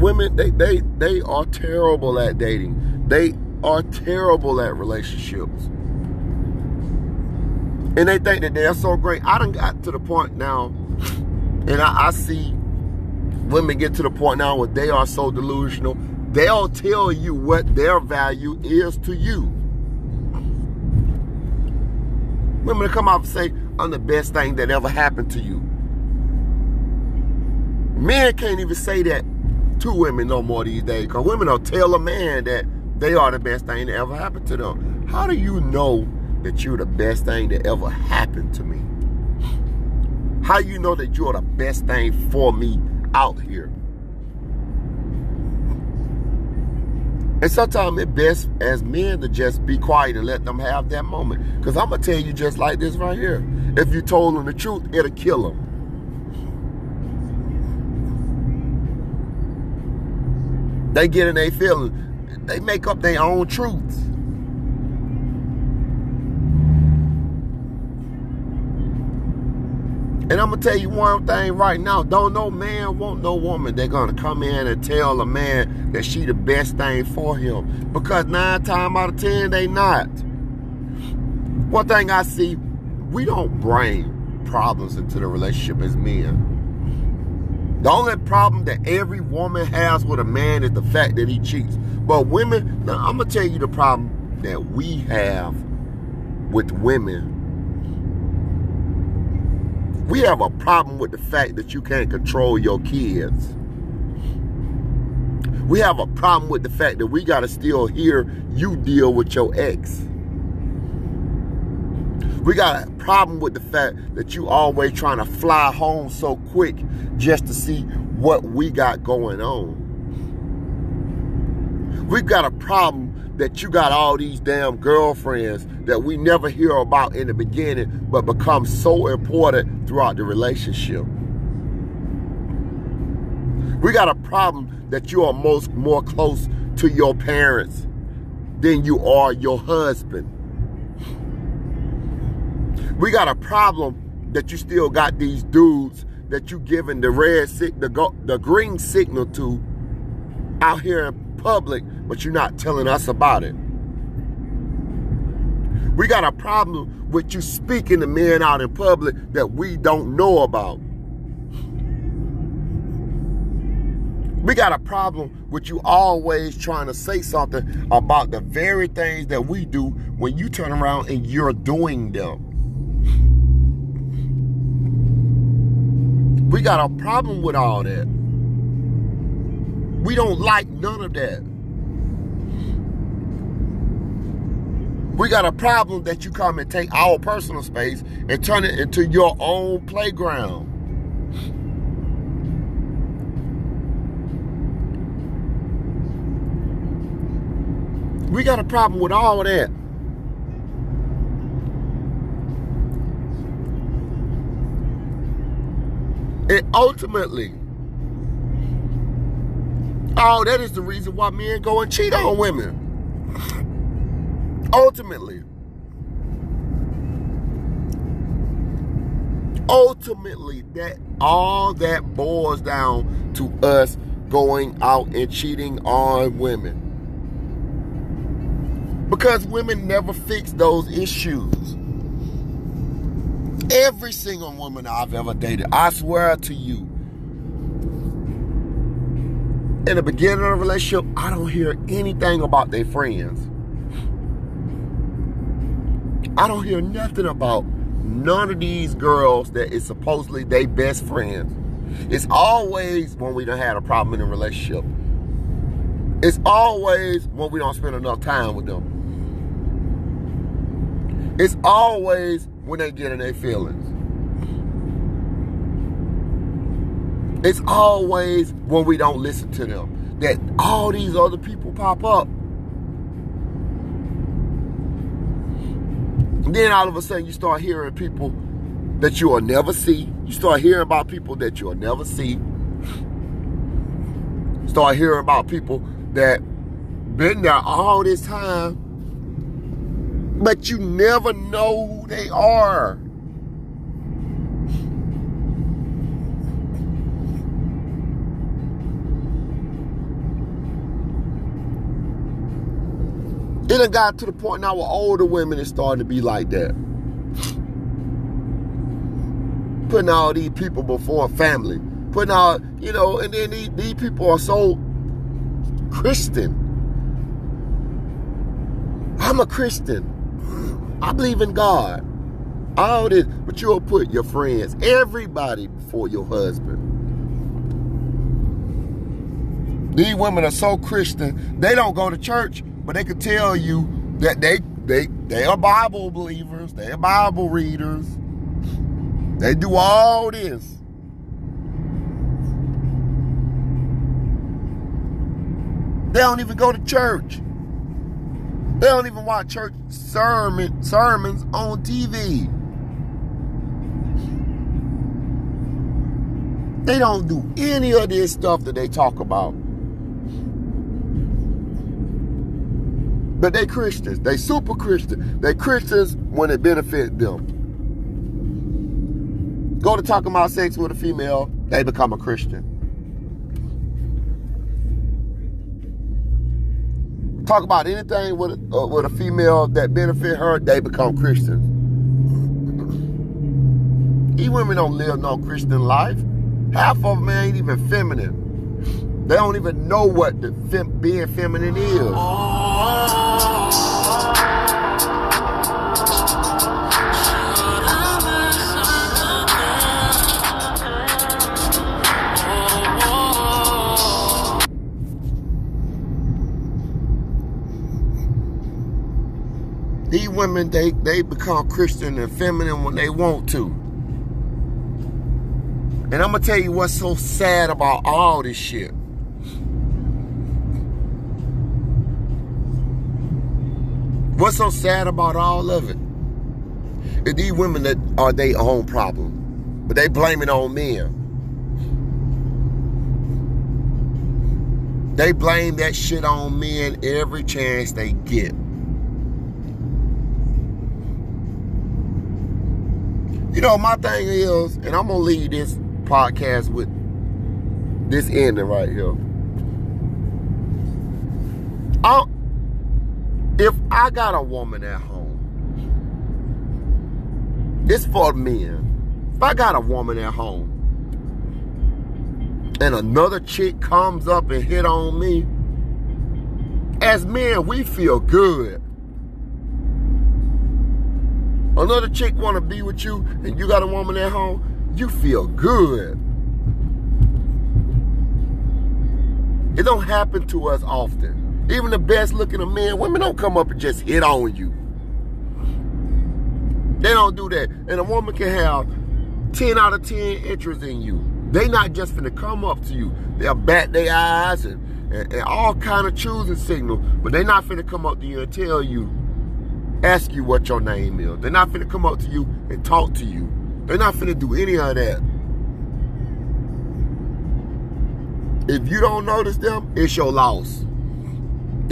Speaker 1: Women, they, they, they are terrible at dating. They are terrible at relationships. And they think that they're so great. I done got to the point now, and I, I see women get to the point now where they are so delusional. They'll tell you what their value is to you. Women come out and say, I'm the best thing that ever happened to you. Men can't even say that to women no more these days because women will tell a man that they are the best thing that ever happened to them. How do you know that you're the best thing that ever happened to me? How you know that you're the best thing for me out here? And sometimes it's best as men to just be quiet and let them have that moment. Because I'm going to tell you just like this right here. If you told them the truth, it'll kill them. They get in their feelings. They make up their own truths. And I'm gonna tell you one thing right now. Don't no man want no woman They're gonna come in and tell a man that she the best thing for him. Because nine times out of ten, they not. One thing I see, we don't bring problems into the relationship as men. The only problem that every woman has with a man is the fact that he cheats. But women, now I'm gonna tell you the problem that we have with women we have a problem with the fact that you can't control your kids. We have a problem with the fact that we got to still hear you deal with your ex. We got a problem with the fact that you always trying to fly home so quick just to see what we got going on. We've got a problem that you got all these damn girlfriends that we never hear about in the beginning, but become so important throughout the relationship. We got a problem that you are most more close to your parents than you are your husband. We got a problem that you still got these dudes that you giving the red the, the green signal to out here public, but you're not telling us about it. We got a problem with you speaking to men out in public that we don't know about. We got a problem with you always trying to say something about the very things that we do when you turn around and you're doing them. We got a problem with all that. We don't like none of that. We got a problem that you come and take our personal space and turn it into your own playground. We got a problem with all that. And ultimately, oh, that is the reason why men go and cheat on women. Ultimately. Ultimately, that all that boils down to us going out and cheating on women. Because women never fix those issues. Every single woman I've ever dated, I swear to you, in the beginning of a relationship, I don't hear anything about their friends. I don't hear nothing about none of these girls that is supposedly their best friends. It's always when we don't had a problem in a relationship. It's always when we don't spend enough time with them. It's always when they get in their feelings. It's always when we don't listen to them that all these other people pop up. And then all of a sudden you start hearing people that you will never see. You start hearing about people that you'll never see. Start hearing about people that been there all this time but you never know who they are. It got to the point now where older women is starting to be like that. Putting all these people before family. Putting all, you know, and then these, these people are so Christian. I'm a Christian. I believe in God. All this, but you'll put your friends, everybody before your husband. These women are so Christian, they don't go to church, but they can tell you that they they they are Bible believers, they are Bible readers. They do all this. They don't even go to church. They don't even watch church sermon, sermons on TV. They don't do any of this stuff that they talk about. But they Christians. They super Christian. They Christians when it benefits them. Go to talking about sex with a female, they become a Christian. talk about anything with uh, with a female that benefit her, they become Christians. These women don't live no Christian life. Half of them ain't even feminine. They don't even know what the fem- being feminine is. These women, they, they become Christian and feminine when they want to. And I'm going to tell you what's so sad about all this shit. What's so sad about all of it? Is these women that are their own problem. But they blame it on men. They blame that shit on men every chance they get. You know, my thing is, and I'm gonna leave this podcast with this ending right here. i if I got a woman at home, this for men. If I got a woman at home and another chick comes up and hit on me, as men, we feel good another chick want to be with you and you got a woman at home, you feel good. It don't happen to us often. Even the best looking of men, women don't come up and just hit on you. They don't do that. And a woman can have 10 out of 10 interest in you. They not just finna come up to you. They'll bat their eyes and, and, and all kind of choosing signal, but they not finna come up to you and tell you, ask you what your name is. They're not finna come up to you and talk to you. They're not finna do any of that. If you don't notice them, it's your loss.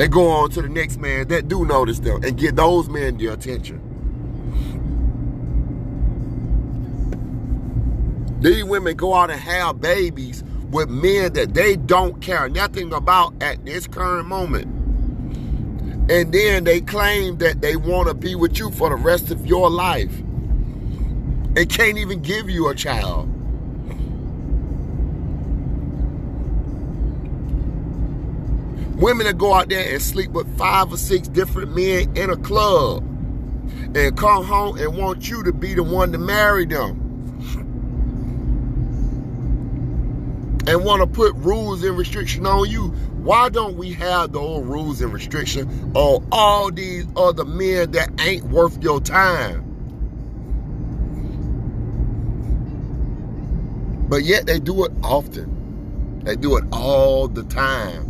Speaker 1: They go on to the next man that do notice them and get those men the attention. These women go out and have babies with men that they don't care nothing about at this current moment. And then they claim that they want to be with you for the rest of your life. And can't even give you a child. Women that go out there and sleep with five or six different men in a club and come home and want you to be the one to marry them. and want to put rules and restriction on you. Why don't we have those rules and restriction on all these other men that ain't worth your time? But yet they do it often. They do it all the time.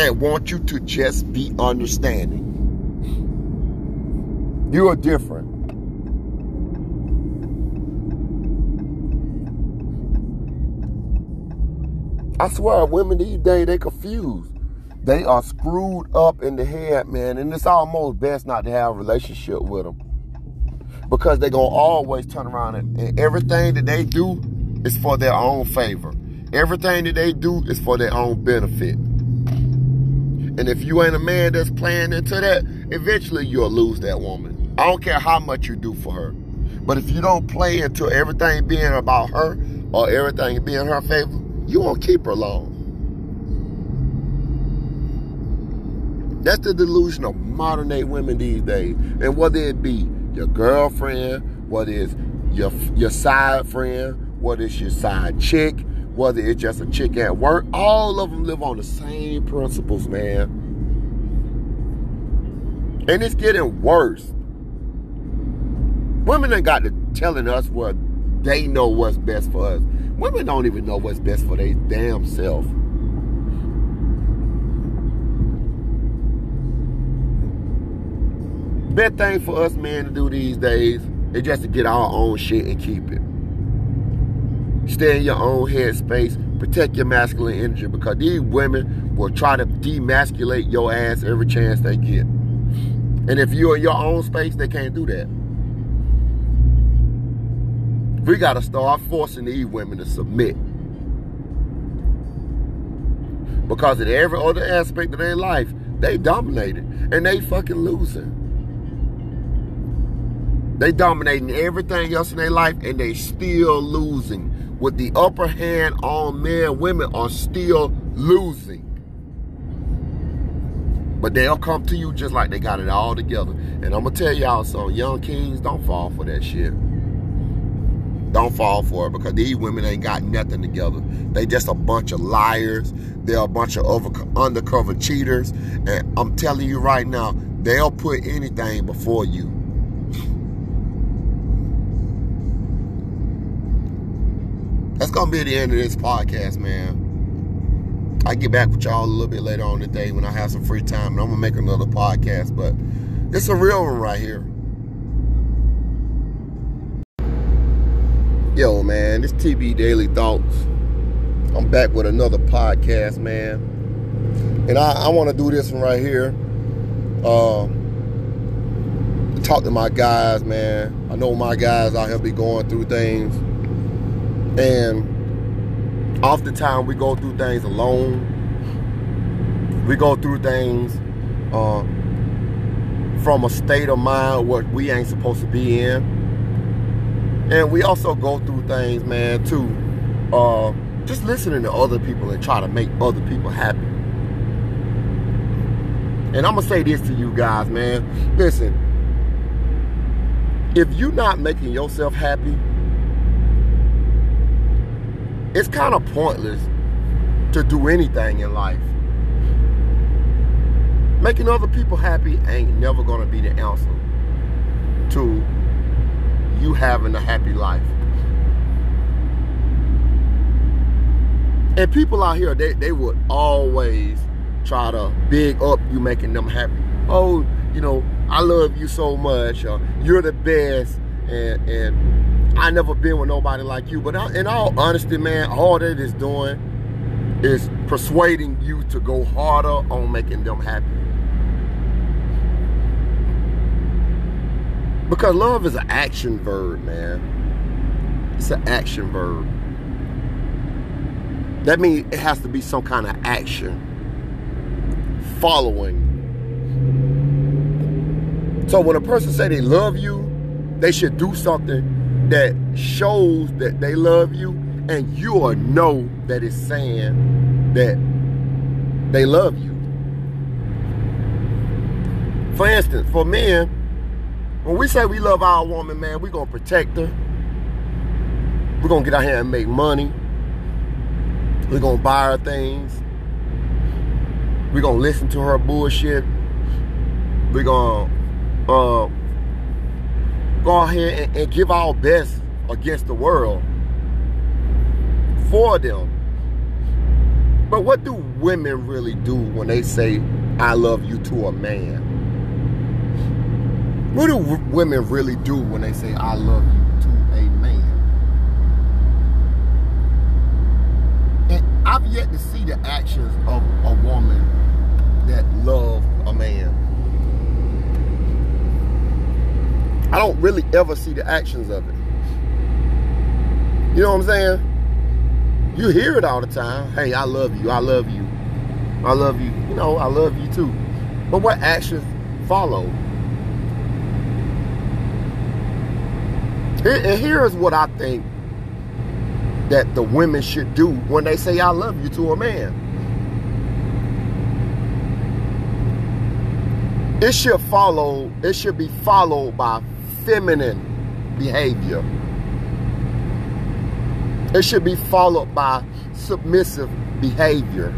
Speaker 1: And want you to just be understanding. You are different. I swear, women these days, they confused. They are screwed up in the head, man. And it's almost best not to have a relationship with them. Because they're going to always turn around and, and everything that they do is for their own favor. Everything that they do is for their own benefit. And if you ain't a man that's playing into that, eventually you'll lose that woman. I don't care how much you do for her. But if you don't play into everything being about her or everything being her favor, you won't keep her long. That's the delusion of modern day women these days. And whether it be your girlfriend, what is your your side friend, what is your side chick, whether it's just a chick at work, all of them live on the same principles, man. And it's getting worse. Women ain't got to telling us what they know what's best for us. Women don't even know what's best for their damn self. Best thing for us men to do these days is just to get our own shit and keep it. Stay in your own headspace. Protect your masculine energy because these women will try to demasculate your ass every chance they get. And if you're in your own space, they can't do that. We got to start forcing these women to submit. Because in every other aspect of their life, they dominated and they fucking losing. They dominating everything else in their life and they still losing. With the upper hand on men, women are still losing. But they'll come to you just like they got it all together. And I'm gonna tell y'all something, young kings, don't fall for that shit. Don't fall for it because these women ain't got nothing together. They just a bunch of liars. They're a bunch of over, undercover cheaters. And I'm telling you right now, they'll put anything before you. That's gonna be the end of this podcast, man. I get back with y'all a little bit later on today when I have some free time, and I'm gonna make another podcast. But it's a real one right here. Yo, man, this TB Daily Thoughts. I'm back with another podcast, man. And I, I want to do this one right here. Uh, talk to my guys, man. I know my guys out here be going through things. And oftentimes we go through things alone. We go through things uh, from a state of mind what we ain't supposed to be in and we also go through things, man, too. Uh, just listening to other people and try to make other people happy. And I'm gonna say this to you guys, man. Listen, if you're not making yourself happy, it's kind of pointless to do anything in life. Making other people happy ain't never gonna be the answer to you having a happy life. And people out here, they, they would always try to big up you making them happy. Oh, you know, I love you so much. Or, you're the best. And, and I never been with nobody like you. But in all honesty, man, all that is doing is persuading you to go harder on making them happy. Because love is an action verb, man. It's an action verb. That means it has to be some kind of action following. So when a person say they love you, they should do something that shows that they love you and you will know that it's saying that they love you. For instance, for men, when we say we love our woman, man, we're to protect her. We're to get out here and make money. We're to buy her things. We're to listen to her bullshit. We're to uh, go ahead and, and give our best against the world for them. But what do women really do when they say, I love you to a man? What do women really do when they say, I love you to a man? And I've yet to see the actions of a woman that love a man. I don't really ever see the actions of it. You know what I'm saying? You hear it all the time. Hey, I love you. I love you. I love you. You know, I love you too. But what actions follow? And here's what I think that the women should do when they say I love you to a man. It should follow, it should be followed by feminine behavior. It should be followed by submissive behavior.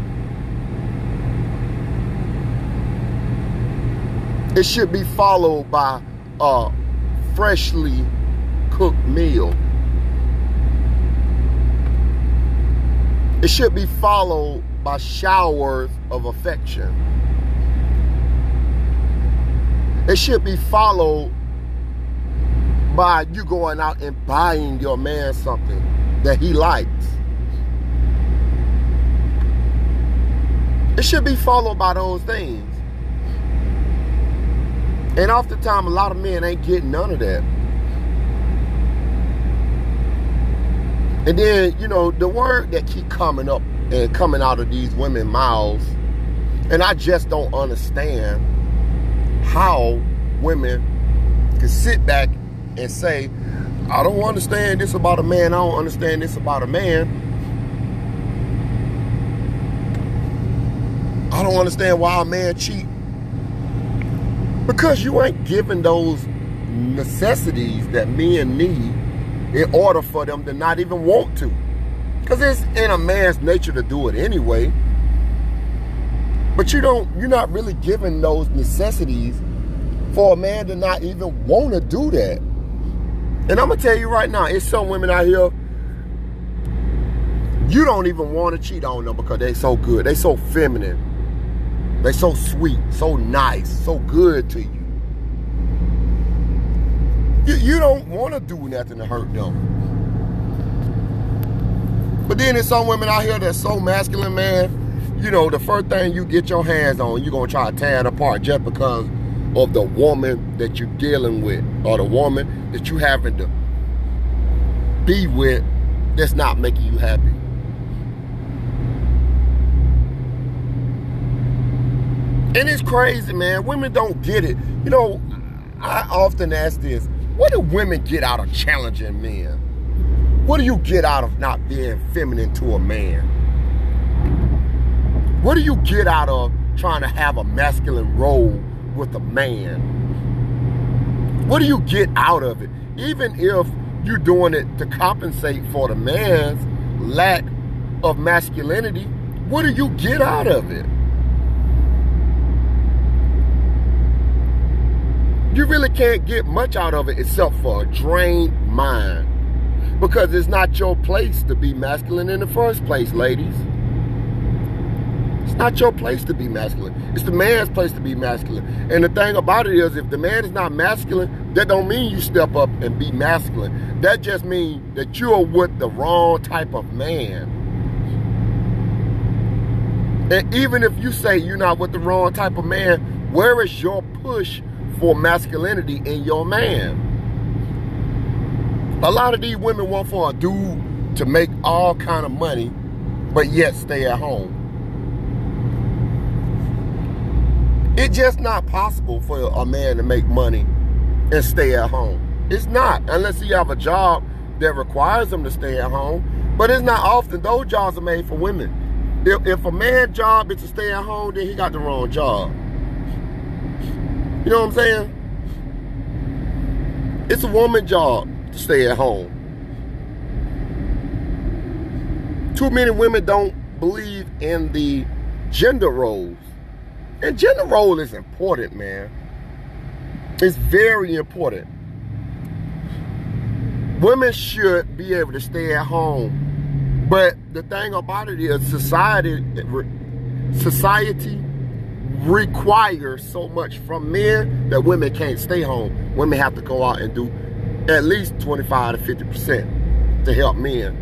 Speaker 1: It should be followed by a freshly cooked meal. It should be followed by showers of affection. It should be followed by you going out and buying your man something that he likes. It should be followed by those things. And oftentimes, a lot of men ain't getting none of that. And then, you know, the word that keep coming up and coming out of these women mouths, and I just don't understand how women can sit back and say, I don't understand this about a man, I don't understand this about a man. I don't understand why a man cheat. Because you ain't giving those necessities that men need in order for them to not even want to. Because it's in a man's nature to do it anyway. But you don't, you're not really giving those necessities for a man to not even want to do that. And I'm gonna tell you right now, it's some women out here, you don't even want to cheat on them because they so good. They so feminine. They so sweet, so nice, so good to you. You, you don't want to do nothing to hurt them. But then there's some women out here that's so masculine, man. You know, the first thing you get your hands on, you're going to try to tear it apart just because of the woman that you're dealing with or the woman that you having to be with that's not making you happy. And it's crazy, man. Women don't get it. You know, I often ask this what do women get out of challenging men? What do you get out of not being feminine to a man? What do you get out of trying to have a masculine role with a man? What do you get out of it? Even if you're doing it to compensate for the man's lack of masculinity, what do you get out of it? you really can't get much out of it except for a drained mind. Because it's not your place to be masculine in the first place, ladies. It's not your place to be masculine. It's the man's place to be masculine. And the thing about it is, if the man is not masculine, that don't mean you step up and be masculine. That just means that you're with the wrong type of man. And even if you say you're not with the wrong type of man, where is your push for masculinity in your man? A lot of these women want for a dude to make all kind of money, but yet stay at home. It's just not possible for a man to make money and stay at home. It's not, unless you have a job that requires them to stay at home. But it's not often. Those jobs are made for women. If, if a man's job is to stay at home, then he got the wrong job. You know what I'm saying? It's a woman's job to stay at home. Too many women don't believe in the gender roles. And gender role is important, man. It's very important. Women should be able to stay at home. But the thing about it is society society requires so much from men that women can't stay home. Women have to go out and do at least 25 to 50% to help men.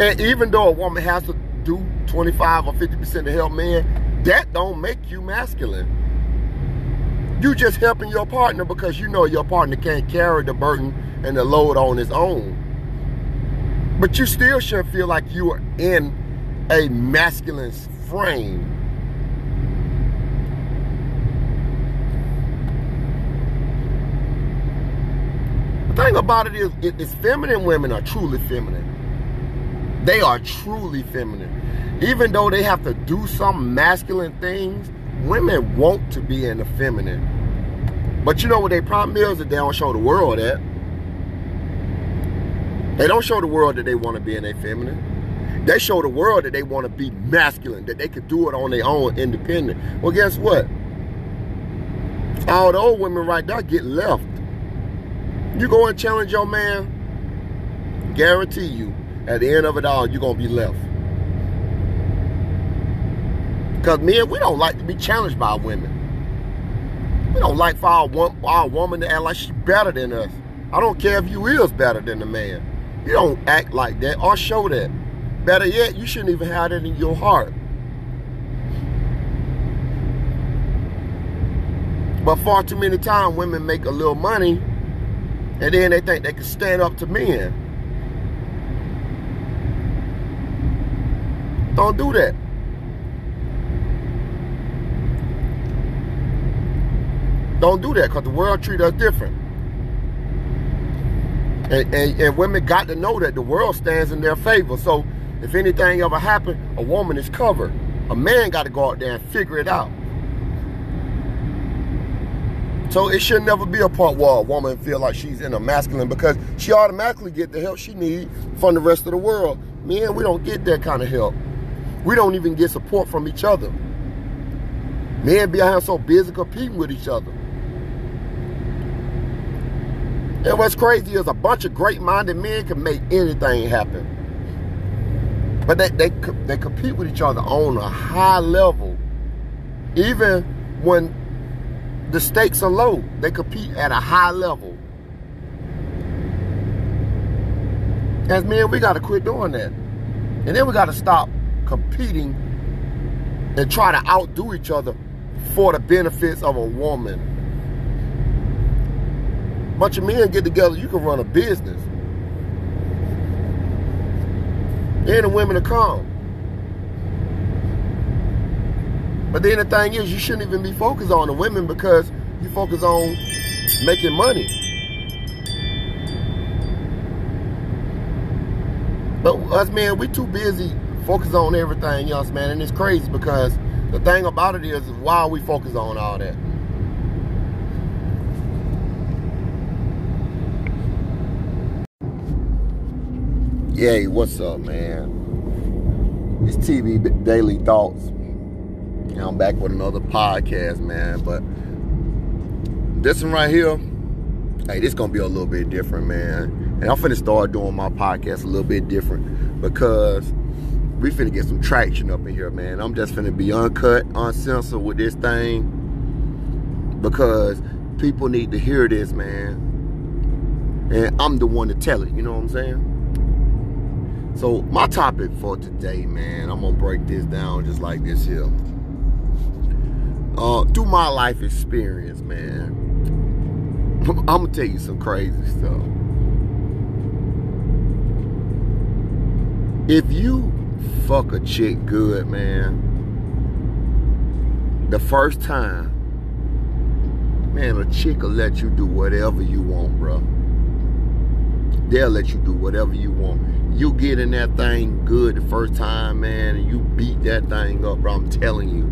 Speaker 1: And even though a woman has to do 25 or 50% to help men, that don't make you masculine. You just helping your partner because you know your partner can't carry the burden and the load on his own. But you still should feel like you are in a masculine frame. The thing about it is, it is feminine women are truly feminine. They are truly feminine. Even though they have to do some masculine things, women want to be in the feminine. But you know what their problem is that they don't show the world that. They don't show the world that they want to be in their feminine. They show the world that they want to be masculine, that they could do it on their own, independent. Well, guess what? All the old women right there get left. You go and challenge your man, guarantee you, at the end of it all, you're going to be left. Because men, we don't like to be challenged by women. We don't like for our, our woman to act like she's better than us. I don't care if you is better than the man. You don't act like that or show that. Better yet, you shouldn't even have that in your heart. But far too many times, women make a little money and then they think they can stand up to men. Don't do that. Don't do that because the world treat us different. And, and, and, women got to know that the world stands in their favor. So if anything ever happened, a woman is covered. A man got to go out there and figure it out. So it should never be a part where a woman feel like she's in a masculine because she automatically get the help she need from the rest of the world. Men, we don't get that kind of help. We don't even get support from each other. Men be out so busy competing with each other. And what's crazy is a bunch of great-minded men can make anything happen. But they, they, they compete with each other on a high level. Even when the stakes are low, they compete at a high level. As men, we got to quit doing that. And then we got to stop competing and try to outdo each other for the benefits of a woman. Bunch of men get together, you can run a business. Then the women will come. But then the thing is, you shouldn't even be focused on the women because you focus on making money. But us men, we too busy focusing on everything else, man. And it's crazy because the thing about it is, why we focus on all that? Yay, what's up, man? It's TV Daily Thoughts. I'm back with another podcast, man. But this one right here, hey, this gonna be a little bit different, man. And I'm finna start doing my podcast a little bit different because we finna get some traction up in here, man. I'm just finna be uncut, uncensored with this thing because people need to hear this, man. And I'm the one to tell it, you know what I'm saying? So my topic for today, man, I'm gonna break this down just like this here. Uh, through my life experience, man, [laughs] I'm gonna tell you some crazy stuff. If you fuck a chick good, man, the first time, man, a chick will let you do whatever you want, bro. They'll let you do whatever you want. You get in that thing good the first time, man, and you beat that thing up, bro. I'm telling you.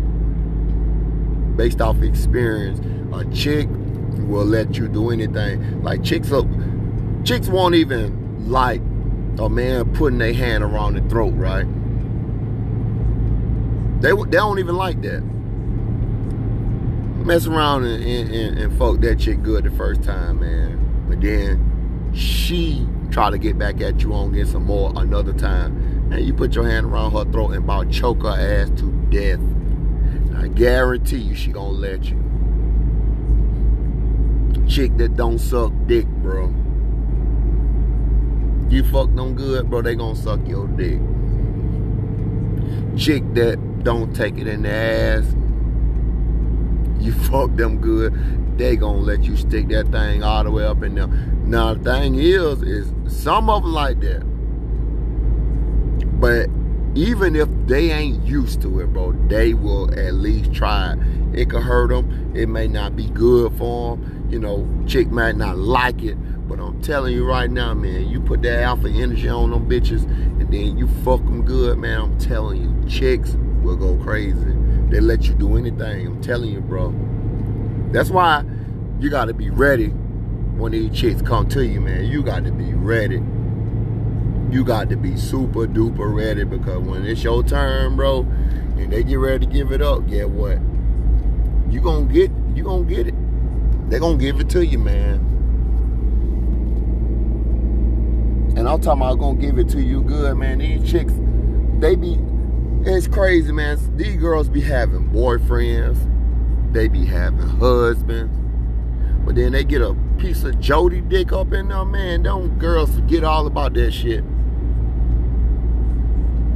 Speaker 1: Based off experience, a chick will let you do anything. Like chicks up, chicks won't even like a man putting their hand around the throat, right? They they don't even like that. Mess around and, and, and fuck that chick good the first time, man. But then she try to get back at you on get some more another time. And you put your hand around her throat and about choke her ass to death. I guarantee you she gonna let you chick that don't suck dick, bro. You fuck them good, bro, they gonna suck your dick. Chick that don't take it in the ass, you [laughs] fuck them good, they gonna let you stick that thing all the way up in there. Now the thing is, is some of them like that. But even if they ain't used to it, bro, they will at least try it. It could hurt them. It may not be good for them you know, chick might not like it, but I'm telling you right now, man, you put that alpha energy on them bitches and then you fuck them good, man, I'm telling you, chicks will go crazy. They let you do anything. I'm telling you, bro. That's why you got to be ready when these chicks come to you, man. You got to be ready. You got to be super duper ready because when it's your turn, bro, and they get ready to give it up, get what? You gonna get you gonna get it. They're gonna give it to you, man. And I'm talking about gonna give it to you good, man. These chicks, they be, it's crazy, man. These girls be having boyfriends, they be having husbands, but then they get a piece of Jody dick up in there, man. Don't girls forget all about that shit.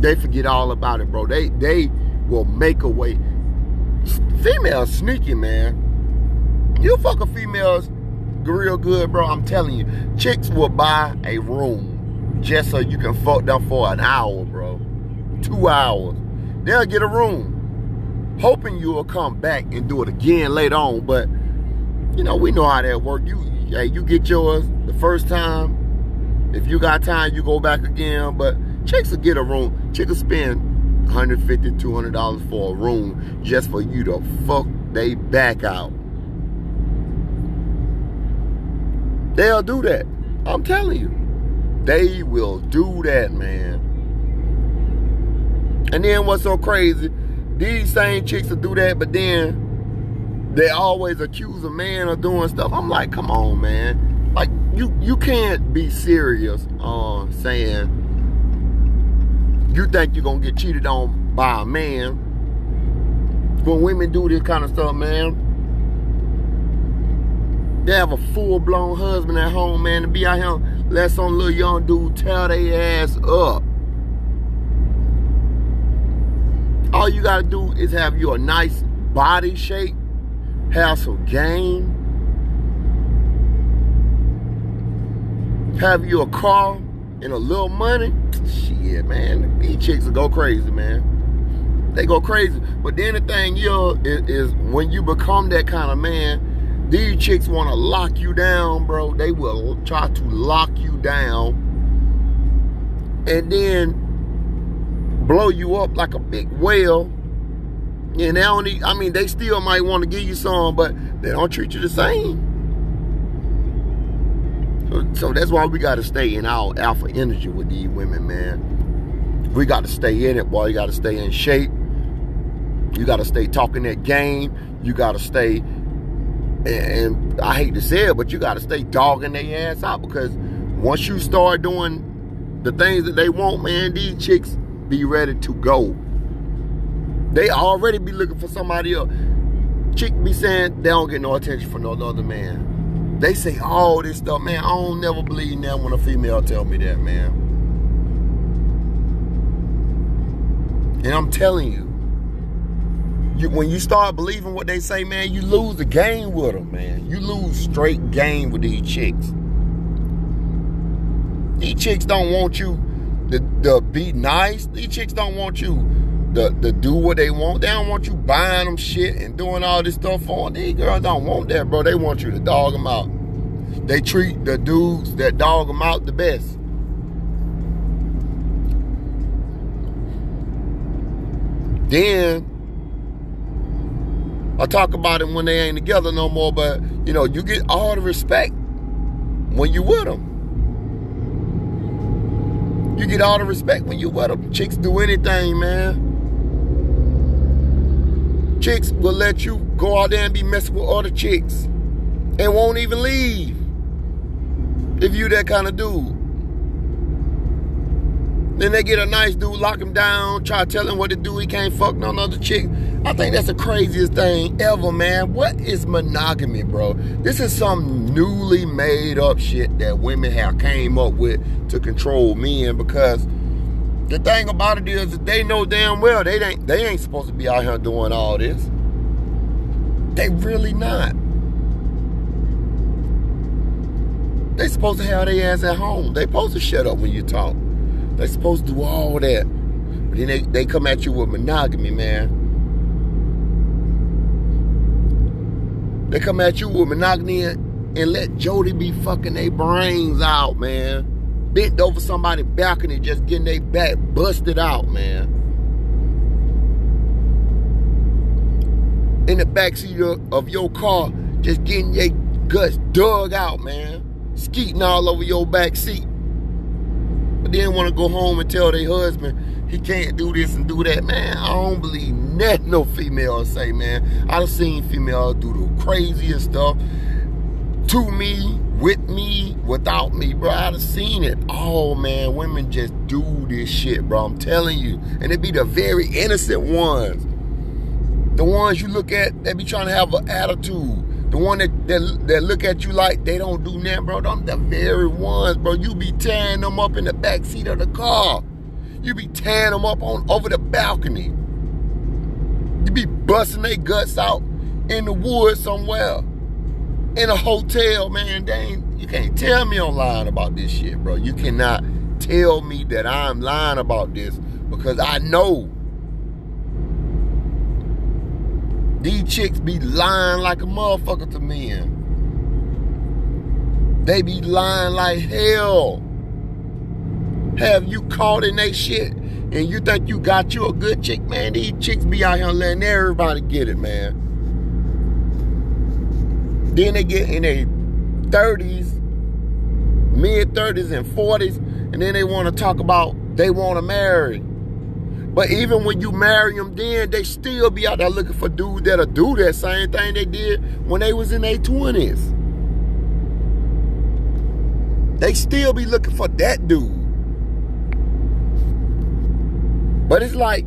Speaker 1: They forget all about it, bro. They they will make a way. Female sneaky, man. You fuck a female real good, bro. I'm telling you, chicks will buy a room just so you can fuck them for an hour. Two hours. They'll get a room, hoping you will come back and do it again later on. But you know, we know how that work. You, hey, you get yours the first time. If you got time, you go back again. But chicks will get a room. Chicks will spend 150 $200 for a room just for you to fuck they back out. They'll do that. I'm telling you. They will do that, man. And then what's so crazy, these same chicks will do that, but then they always accuse a man of doing stuff. I'm like, come on, man. Like you you can't be serious uh, saying you think you're gonna get cheated on by a man. When women do this kind of stuff, man, they have a full-blown husband at home, man, to be out here, let some little young dude tear their ass up. All you gotta do is have you a nice body shape, have some game, have you a car and a little money. Shit, man, these chicks will go crazy, man. They go crazy. But then the thing is, is when you become that kind of man, these chicks want to lock you down, bro. They will try to lock you down and then blow you up like a big whale. And they only, I mean, they still might want to give you some, but they don't treat you the same. So, so that's why we got to stay in our alpha energy with these women, man. We got to stay in it, boy. You got to stay in shape. You got to stay talking that game. You got to stay and I hate to say it, but you got to stay dogging their ass out because once you start doing the things that they want, man, these chicks be ready to go. They already be looking for somebody else. Chick be saying they don't get no attention from no other man. They say all this stuff, man. I don't never believe that when a female tell me that, man. And I'm telling you, you, when you start believing what they say, man, you lose the game with them, man. You lose straight game with these chicks. These chicks don't want you to, to be nice. These chicks don't want you to, to do what they want. They don't want you buying them shit and doing all this stuff for them. These girls don't want that, bro. They want you to dog them out. They treat the dudes that dog them out the best. Then I talk about it when they ain't together no more, but you know, you get all the respect when you with them. You get all the respect when you with them. Chicks do anything, man. Chicks will let you go out there and be messing with other chicks and won't even leave if you that kind of dude. Then they get a nice dude, lock him down, try to tell him what to do. He can't fuck no other chick. I think that's the craziest thing ever, man. What is monogamy, bro? This is some newly made up shit that women have came up with to control men because the thing about it is they know damn well they ain't they ain't supposed to be out here doing all this. They really not. They supposed to have their ass at home. They supposed to shut up when you talk. They supposed to do all that. But then they, they come at you with monogamy, man. They come at you with monogamy and, let Jody be fucking their brains out, man. Bent over somebody's balcony, just getting their back busted out, man. In the backseat of, of your car, just getting your guts dug out, man. Skeeting all over your back seat but then want to go home and tell their husband he can't do this and do that. Man, I don't believe nothing [laughs] no female say, man. I've seen females do the craziest stuff to me, with me, without me, bro. I've seen it. Oh, man, women just do this shit, bro. I'm telling you. And it be the very innocent ones. The ones you look at, they be trying to have an attitude. The one that, that, that look at you like they don't do nothing, bro. Them the very ones, bro. You be tearing them up in the back seat of the car. You be tearing them up on over the balcony. You be busting their guts out in the woods somewhere. In a hotel, man. They you can't tell me I'm lying about this shit, bro. You cannot tell me that I'm lying about this because I know These chicks be lying like a motherfucker to men. They be lying like hell. Have you caught in that shit and you think you got you a good chick, man? These chicks be out here letting everybody get it, man. Then they get in their 30s, mid 30s and 40s, and then they want to talk about they want to marry. But even when you marry them then, they still be out there looking for dudes that'll do that same thing they did when they was in their 20s. They still be looking for that dude. But it's like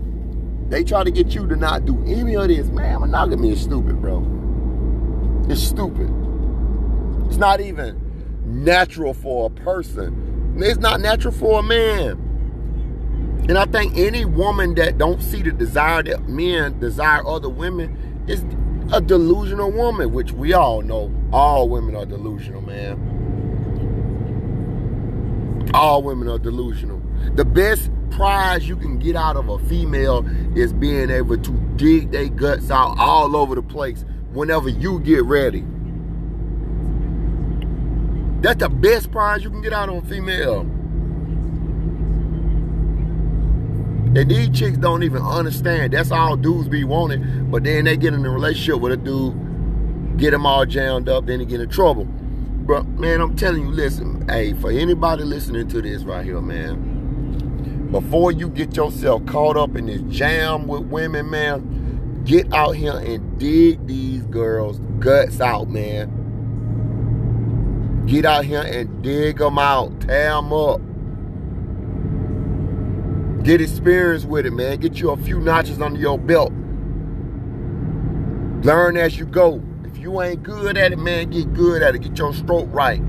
Speaker 1: they try to get you to not do any of this. Man, monogamy is stupid, bro. It's stupid. It's not even natural for a person. It's not natural for a man. And I think any woman that don't see the desire that men desire other women is a delusional woman, which we all know all women are delusional, man. All women are delusional. The best prize you can get out of a female is being able to dig their guts out all over the place whenever you get ready. That's the best prize you can get out of a female. And these chicks don't even understand. That's all dudes be wanting. But then they get in a relationship with a dude, get them all jammed up, then they get in trouble. But man, I'm telling you, listen, hey, for anybody listening to this right here, man, before you get yourself caught up in this jam with women, man, Get out here and dig these girls' guts out, man. Get out here and dig them out. Tear them up. Get experience with it, man. Get you a few notches under your belt. Learn as you go. If you ain't good at it, man, get good at it. Get your stroke right.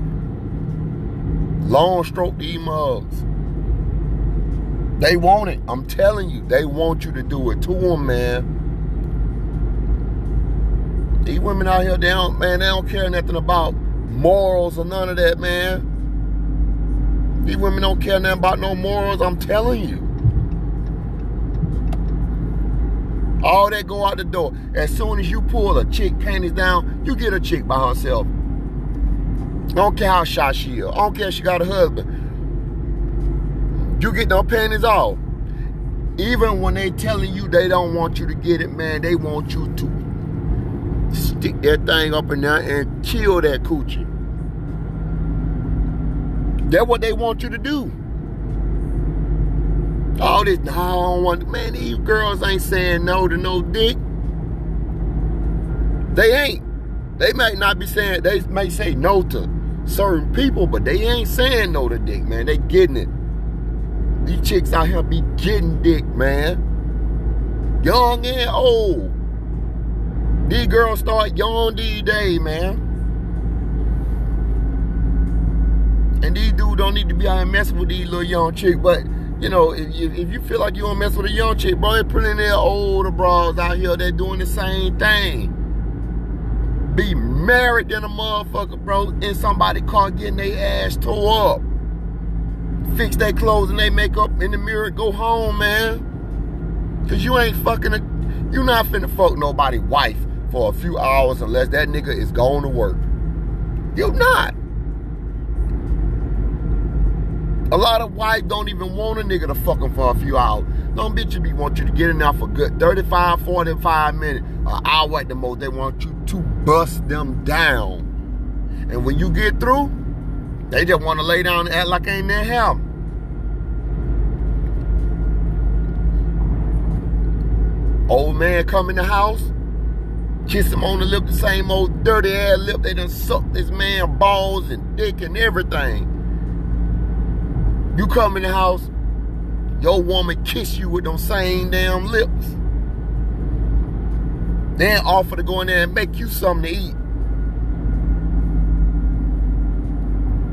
Speaker 1: Long stroke these mugs. They want it. I'm telling you, they want you to do it to them, man. These women out here, they don't, man, they don't care nothing about morals or none of that, man. These women don't care nothing about no morals, I'm telling you. All that go out the door. As soon as you pull a chick panties down, you get a chick by herself. I don't care how shy she is. I don't care if she got a husband. You get no panties off. Even when they telling you they don't want you to get it, man, they want you to stick that thing up in there and kill that coochie. That's what they want you to do. All this, no, I don't want, man, these girls ain't saying no to no dick. They ain't. They might not be saying, they may say no to certain people, but they ain't saying no to dick, man. They getting it. These chicks out here be getting dick, man. Young and old. These girls start young these days, man. And these dudes don't need to be out messing with these little young chicks, but you know, if, if you feel like you don't mess with a young chick, bro, there's plenty of older bras out here that doing the same thing. Be married than a motherfucker, bro, in somebody car getting their ass tore up. Fix their clothes and they makeup in the mirror, go home, man. Cause you ain't fucking, a, you not finna fuck nobody wife for a few hours unless that nigga is going to work. You not. A lot of wives don't even want a nigga to fuck them for a few hours. Don't bitches be want you to get in there for good 35, 45 minutes, an hour at the most. They want you to bust them down. And when you get through, they just want to lay down and act like ain't their hell. Old man come in the house, kiss him on the lip, the same old dirty ass lip. They done sucked this man balls and dick and everything. You come in the house, your woman kiss you with them same damn lips. Then offer to go in there and make you something to eat.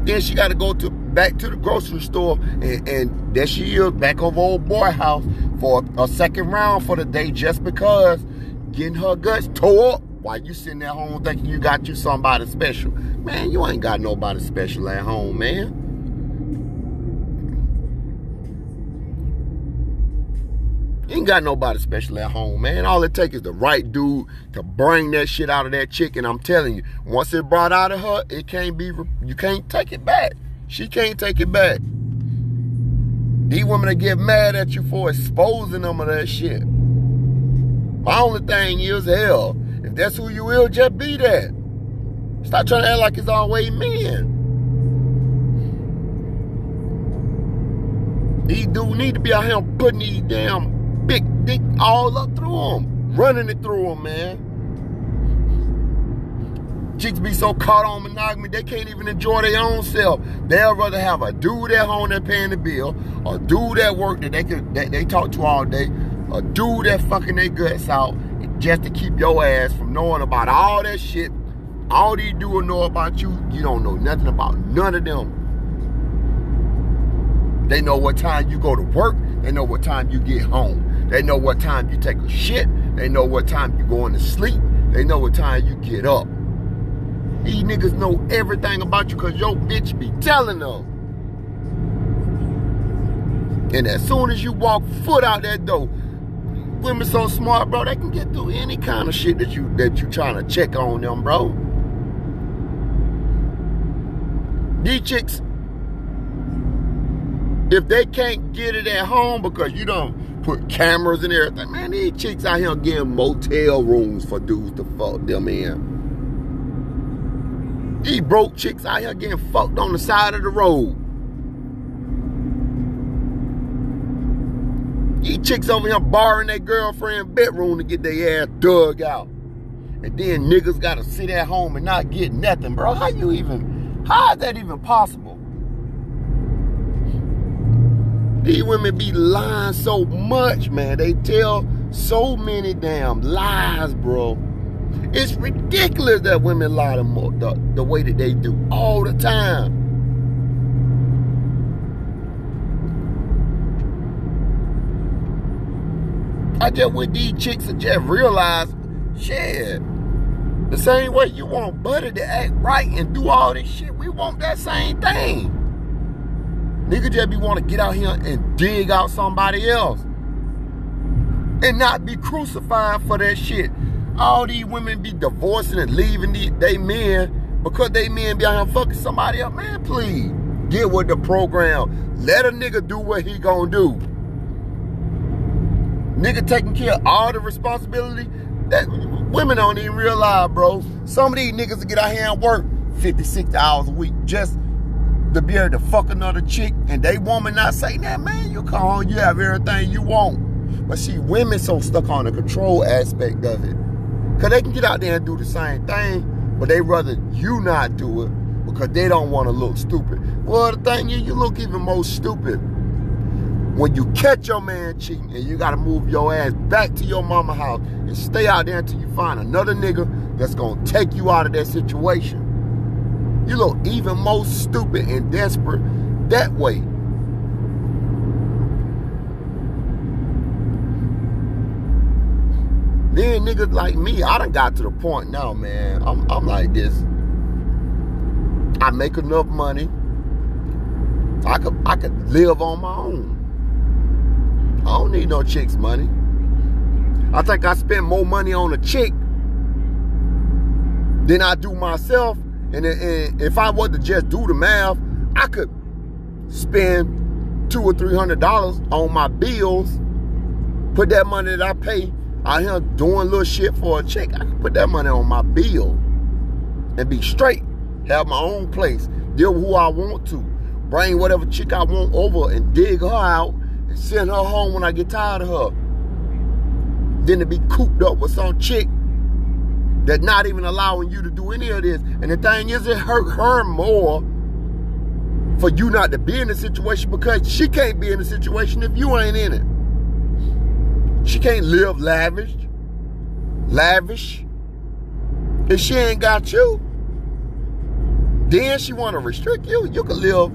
Speaker 1: Then she got to go to back to the grocery store, and, and there she is back over old boy house for a second round for the day, just because getting her guts tore up while you sitting at home thinking you got you somebody special. Man, you ain't got nobody special at home, man. You ain't got nobody special at home, man. All it takes is the right dude to bring that shit out of that chick. And I'm telling you, once it brought out of her, it can't be, you can't take it back. She can't take it back. These women that get mad at you for exposing them of that shit. My only thing is, hell, if that's who you will, just be that. Stop trying to act like it's always men. These dudes need to be out here putting these damn big dick all up through them, running it through them, man. Chicks be so caught on monogamy, they can't even enjoy their own self. They'll rather have a dude at home that paying the bill, a dude at work that they could that they talk to all day, a dude that fucking their guts out just to keep your ass from knowing about all that shit. All these dudes know about you, you don't know nothing about none of them. They know what time you go to work. They know what time you get home. They know what time you take a shit. They know what time you going to sleep. They know what time you get up. These niggas know everything about you because your bitch be telling them. And as soon as you walk foot out that door, women so smart, bro, they can get through any kind of shit that you that you trying to check on them, bro. These chicks if they can't get it at home because you don't put cameras and everything, man, these chicks out here getting motel rooms for dudes to fuck them in. These broke chicks out here getting fucked on the side of the road. These chicks over here borrowing their girlfriend bedroom to get their ass dug out. And then niggas gotta sit at home and not get nothing, bro. How you even, how is that even possible? These women be lying so much, man. They tell so many damn lies, bro. It's ridiculous that women lie the, the, way that they do all the time. I just with these chicks and just realize, shit, the same way you want Buddy to act right and do all this shit, we want that same thing. Nigga just be want to get out here and dig out somebody else. And not be crucified for that shit. All these women be divorcing and leaving the, they men because they men be out here fucking somebody else. Man, please, get with the program. Let a nigga do what he gonna do. Nigga taking care of all the responsibility that women don't even realize, bro. Some of these niggas get out here and work 56 hours a week just to be able to fuck another chick and they woman not say that, man, you come home, you have everything you want. But see, women so stuck on the control aspect of it. Cause they can get out there and do the same thing, but they rather you not do it because they don't want to look stupid. Well, the thing is, you look even more stupid when you catch your man cheating and you gotta move your ass back to your mama house and stay out there until you find another nigga that's gonna take you out of that situation. You look even more stupid and desperate that way. Then niggas like me, I done got to the point now, man. I'm, I'm like this. I make enough money. I could I could live on my own. I don't need no chick's money. I think I spend more money on a chick than I do myself. And, and if I was to just do the math, I could spend two or three hundred dollars on my bills. Put that money that I pay out here doing little shit for a chick. I could put that money on my bill and be straight. Have my own place. Deal with who I want to. Bring whatever chick I want over and dig her out and send her home when I get tired of her. Then to be cooped up with some chick that not even allowing you to do any of this. And the thing is, it hurt her more for you not to be in the situation because she can't be in the situation if you ain't in it. She can't live lavish, lavish, if she ain't got you. Then she want to restrict you. You can live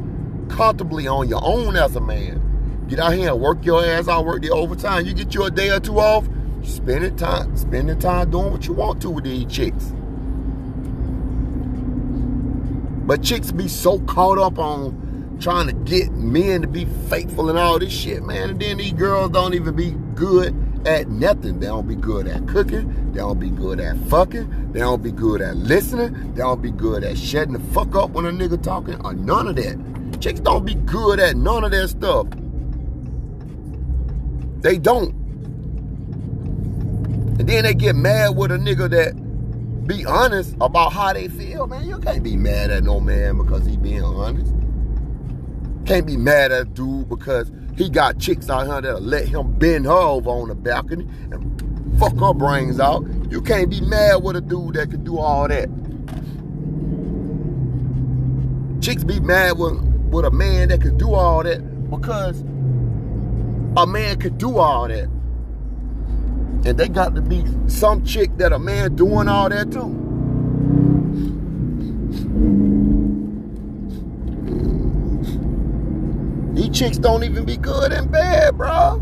Speaker 1: comfortably on your own as a man. Get out here and work your ass out, work the overtime. You get you a day or two off, spend it time, spend the time doing what you want to with these chicks. But chicks be so caught up on trying to get men to be faithful and all this shit, man. And then these girls don't even be good at nothing. They don't be good at cooking. They don't be good at fucking. They don't be good at listening. They don't be good at shutting the fuck up when a nigga talking or none of that. Chicks don't be good at none of that stuff. They don't. And then they get mad with a nigga that be honest about how they feel. Man, you can't be mad at no man because he being honest. Can't be mad at a dude because he got chicks out here that'll let him bend her over on the balcony and fuck her brains out. You can't be mad with a dude that can do all that. Chicks be mad with, with a man that can do all that because a man could do all that. And they got to be some chick that a man doing all that too. These chicks don't even be good in bed, bro.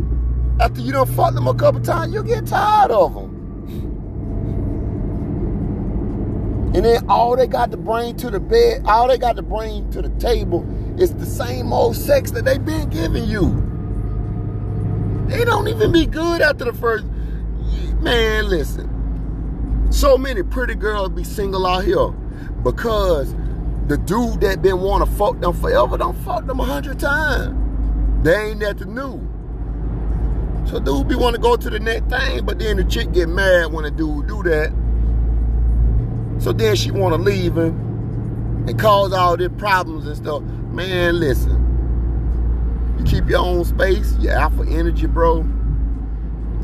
Speaker 1: After you done fuck them a couple times, you get tired of them. And then all they got to bring to the bed, all they got to bring to the table is the same old sex that they been giving you. They don't even be good after the first. Man, listen. So many pretty girls be single out here because the dude that been want to fuck them forever don't fuck them a hundred times. They ain't nothing new. So dude be want to go to the next thing, but then the chick get mad when the dude do that. So then she want to leave him and cause all these problems and stuff. Man, listen. You keep your own space, your alpha energy, bro.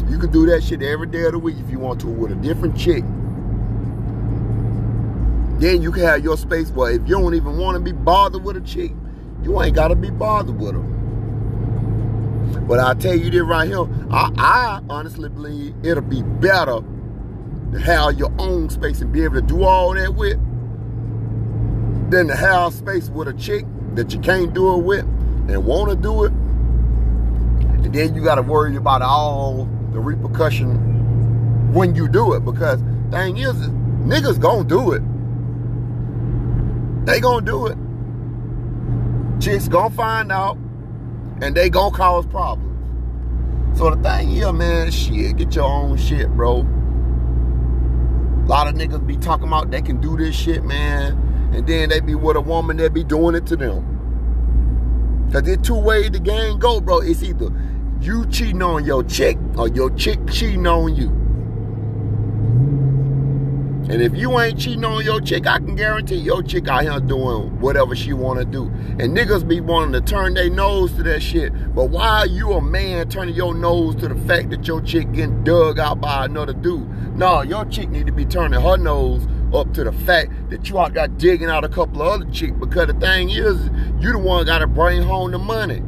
Speaker 1: You can do that shit every day of the week if you want to with a different chick. Then you can have your space where if you don't even want to be bothered with a chick, you ain't got to be bothered with her. But I tell you this right here, I, I honestly believe it'll be better to have your own space and be able to do all that with than to have space with a chick that you can't do it with and want to do it. And then you got to worry about all the repercussion when you do it because thing is, niggas gonna do it. They gonna do it. Chicks gonna find out and they gonna cause problems. So the thing here, man, shit, get your own shit, bro. A lot of niggas be talking about they can do this shit, man. And then they be with a woman that be doing it to them. Cause there's two ways the game go, bro. It's either you cheating on your chick or your chick cheating on you. And if you ain't cheating on your chick, I can guarantee your chick out here doing whatever she want to do. And niggas be wanting to turn their nose to that shit. But why are you a man turning your nose to the fact that your chick getting dug out by another dude? No, your chick need to be turning her nose up to the fact that you out got digging out a couple of other chicks. Because the thing is, you the one got to bring home the money.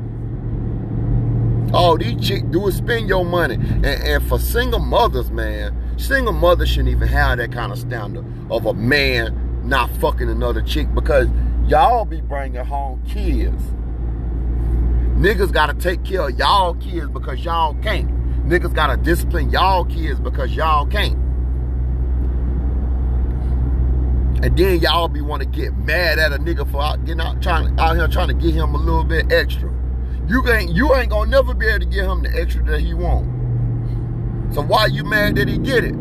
Speaker 1: All these chicks do is spend your money. And, and for single mothers, man, single mothers shouldn't even have that kind of standard of a man not fucking another chick because y'all be bringing home kids. Niggas gotta take care of y'all kids because y'all can't. Niggas gotta discipline y'all kids because y'all can't. And then y'all be want to get mad at a nigga for out, getting out trying out here trying to get him a little bit extra. You ain't you ain't gonna never be able to get him the extra that he want. So why you mad that he get it?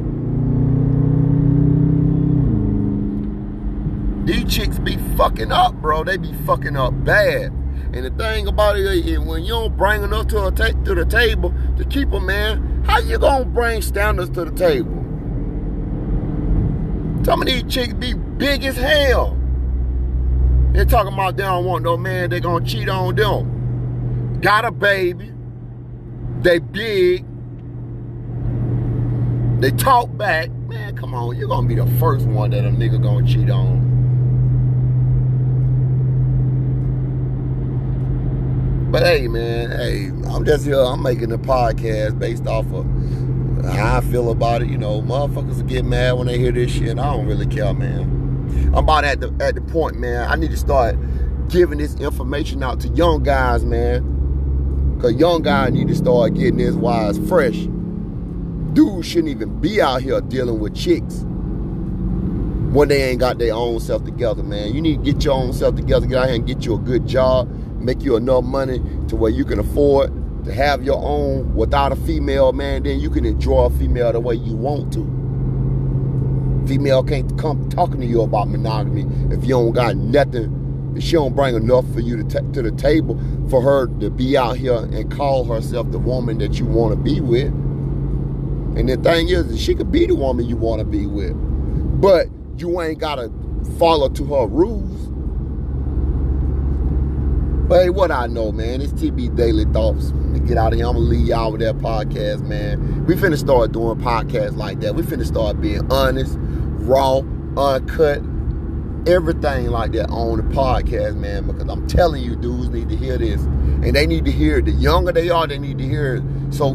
Speaker 1: These chicks be fucking up, bro. They be fucking up bad. And the thing about it is, when you don't bring enough to, to the table to keep a man, how you gonna bring standards to the table? Some of these chicks be big as hell. They talking about they don't want no man, they gonna cheat on them. Got a baby. They big. They talk back. Man, come on. You're gonna be the first one that a nigga gonna cheat on. But hey, man, hey, I'm just here. I'm making a podcast based off of how I feel about it. You know, motherfuckers get mad when they hear this shit. And I don't really care, man. I'm about at the at the point, man. I need to start giving this information out to young guys, man. Cause young guy need to start getting his wise fresh. Dudes shouldn't even be out here dealing with chicks when they ain't got their own self together, man. You need to get your own self together, get out here and get you a good job, make you enough money to where you can afford to have your own without a female, man. Then you can enjoy a female the way you want to. Female can't come talking to you about monogamy if you don't got nothing. She don't bring enough for you to, t- to the table for her to be out here and call herself the woman that you want to be with. And the thing is, she could be the woman you want to be with. But you ain't got to follow to her rules. But hey, what I know, man, it's TB Daily Thoughts. Get out of here, I'm gonna leave y'all with that podcast, man. We finna start doing podcasts like that. We finna start being honest, raw, uncut, everything like that on the podcast, man. Because I'm telling you, dudes need to hear this, and they need to hear it. The younger they are, they need to hear it. So,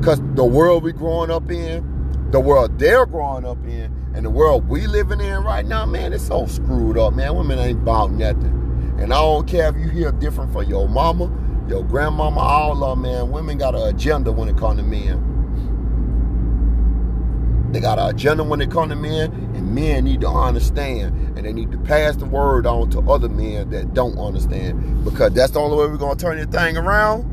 Speaker 1: because the world we growing up in, the world they're growing up in, and the world we living in right now, man, it's so screwed up, man. Women ain't about nothing. And I don't care if you hear different from your mama, your grandmama, all of them, man. Women got an agenda when it comes to men. They got an agenda when it comes to men, and men need to understand, and they need to pass the word on to other men that don't understand, because that's the only way we're gonna turn this thing around.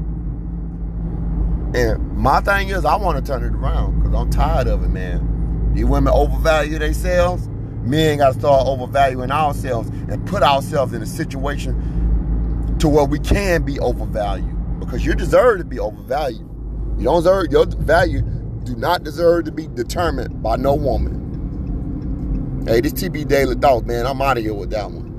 Speaker 1: And my thing is, I want to turn it around because I'm tired of it, man. These women overvalue themselves men got to start overvaluing ourselves and put ourselves in a situation to where we can be overvalued because you deserve to be overvalued. You don't deserve your value do not deserve to be determined by no woman. Hey, this TB Daily Thoughts, man. I'm out of here with that one.